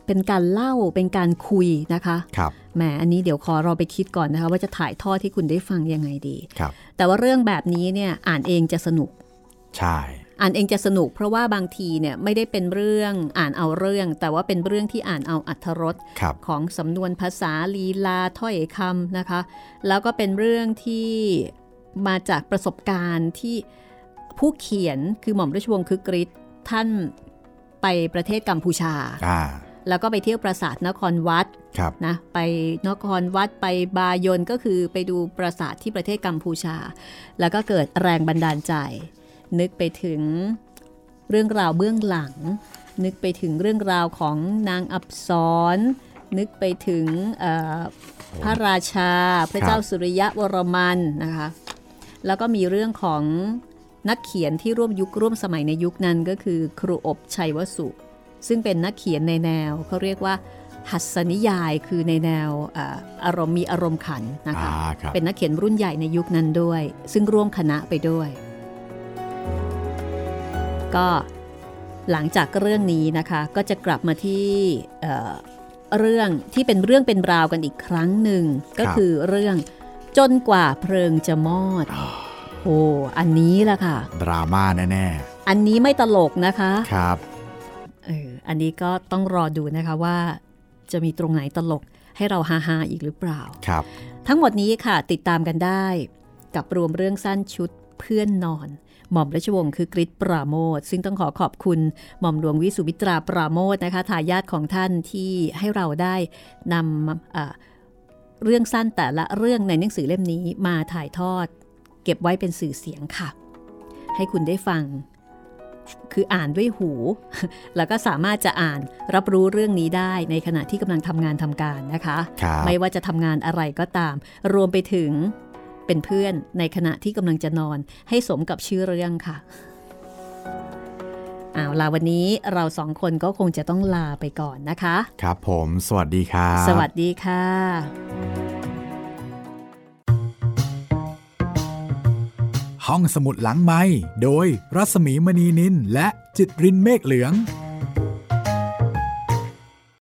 เป็นการเล่าเป็นการคุยนะคะครับแหมอันนี้เดี๋ยวขอเราไปคิดก่อนนะคะ ว่าจะถ่ายทอดให้คุณได้ฟังยังไงดีครับแต่ว่าเรื่องแบบนี้เนี่ยอ่านเองจะสนุก ใช่ อ่านเองจะสนุกเพราะว่าบางทีเนี่ยไม่ได้เป็นเรื่องอ่านเอาเรื่อง แต่ว่าเป็นเรื่องที่อ่านเอาอัธรสครับของสำนวนภาษาลีลาถ้อยคำนะคะ แล้วก็เป็นเรื่องที่มาจากประสบการณ์ที่ผู้เขียนคือหม่อมราชวงศ์คึกฤทธิ์ท่านไปประเทศกัมพูชาอ่าแล้วก็ไปเที่ยวปราสาทนครวัดครับนะไปนครวัดไปบายนก็คือไปดูปราสาทที่ประเทศกัมพูชา แล้วก็เกิดแรงบันดาลใจ นึกไปถึงเรื่องราวเบื้องหลัง นึกไปถึงเรื่องราวของนางอับสรนึกไปถึงเอ่อพระราชาพระเจ้าสุริยะวรมันนะคะแล้วก็มีเรื่องของนักเขียนที่ร่วมยุคร่วมสมัยในยุคนั้นก็คือครูอบชัยวสุ ซึ่งเป็นนักเขียนในแนวเขาเรียกว่าหัสนิยายคือในแนวอ่าอารมณ์มีอารมณ์ขันนะคะอ่าครับเป็นนักเขียนรุ่นใหญ่ในยุคนั้นด้วย ซึ่งร่วมคณะไปด้วย ก็หลังจากเรื่องนี้นะคะก็จะกลับมาที่เอ่อเรื่องที่เป็นเรื่องเป็นราวกันอีกครั้งหนึ่งก็คือเรื่องจนกว่าเพลิงจะมอด โอ้อันนี้แหละค่ะ ดราม่าแน่อันนี้ไม่ตลกนะคะๆครับเอออันนี้ก็ต้องรอดูนะคะว่าจะมีตรงไหนตลกให้เราฮาฮาๆอีกหรือเปล่าครับ ทั้งหมดนี้ค่ะติดตามกันได้ กับรวมเรื่องสั้นชุดเพื่อนนอน หม่อมราชวงศ์คือกริชปราโมทซึ่งต้องขอขอบคุณหม่อมหลวงวิสุวิตราปราโมทนะคะทายาทของท่านที่ให้เราได้นำอ่าเรื่องสั้นแต่ละเรื่องในหนังสือเล่มนี้มาถ่ายทอด เก็บไว้เป็นสื่อเสียงค่ะ ให้คุณได้ฟังคืออ่านด้วยหู แล้วก็สามารถจะอ่านรับรู้เรื่องนี้ได้ในขณะที่กำลังทำงานทำการนะคะครับไม่ว่าจะทำงานอะไรก็ตาม รวมไปถึง เป็นเพื่อนในขณะที่กำลังจะนอนให้สมกับชื่อเรื่องค่ะเอาล่ะวันนี้เราสองคนก็คงจะต้องลาไปก่อนนะคะ ครับผม สวัสดีครับสวัสดีค่ะ ห้องสมุดหลังไม้โดยรัสมีมณีนินและจิตรินเมฆเหลือง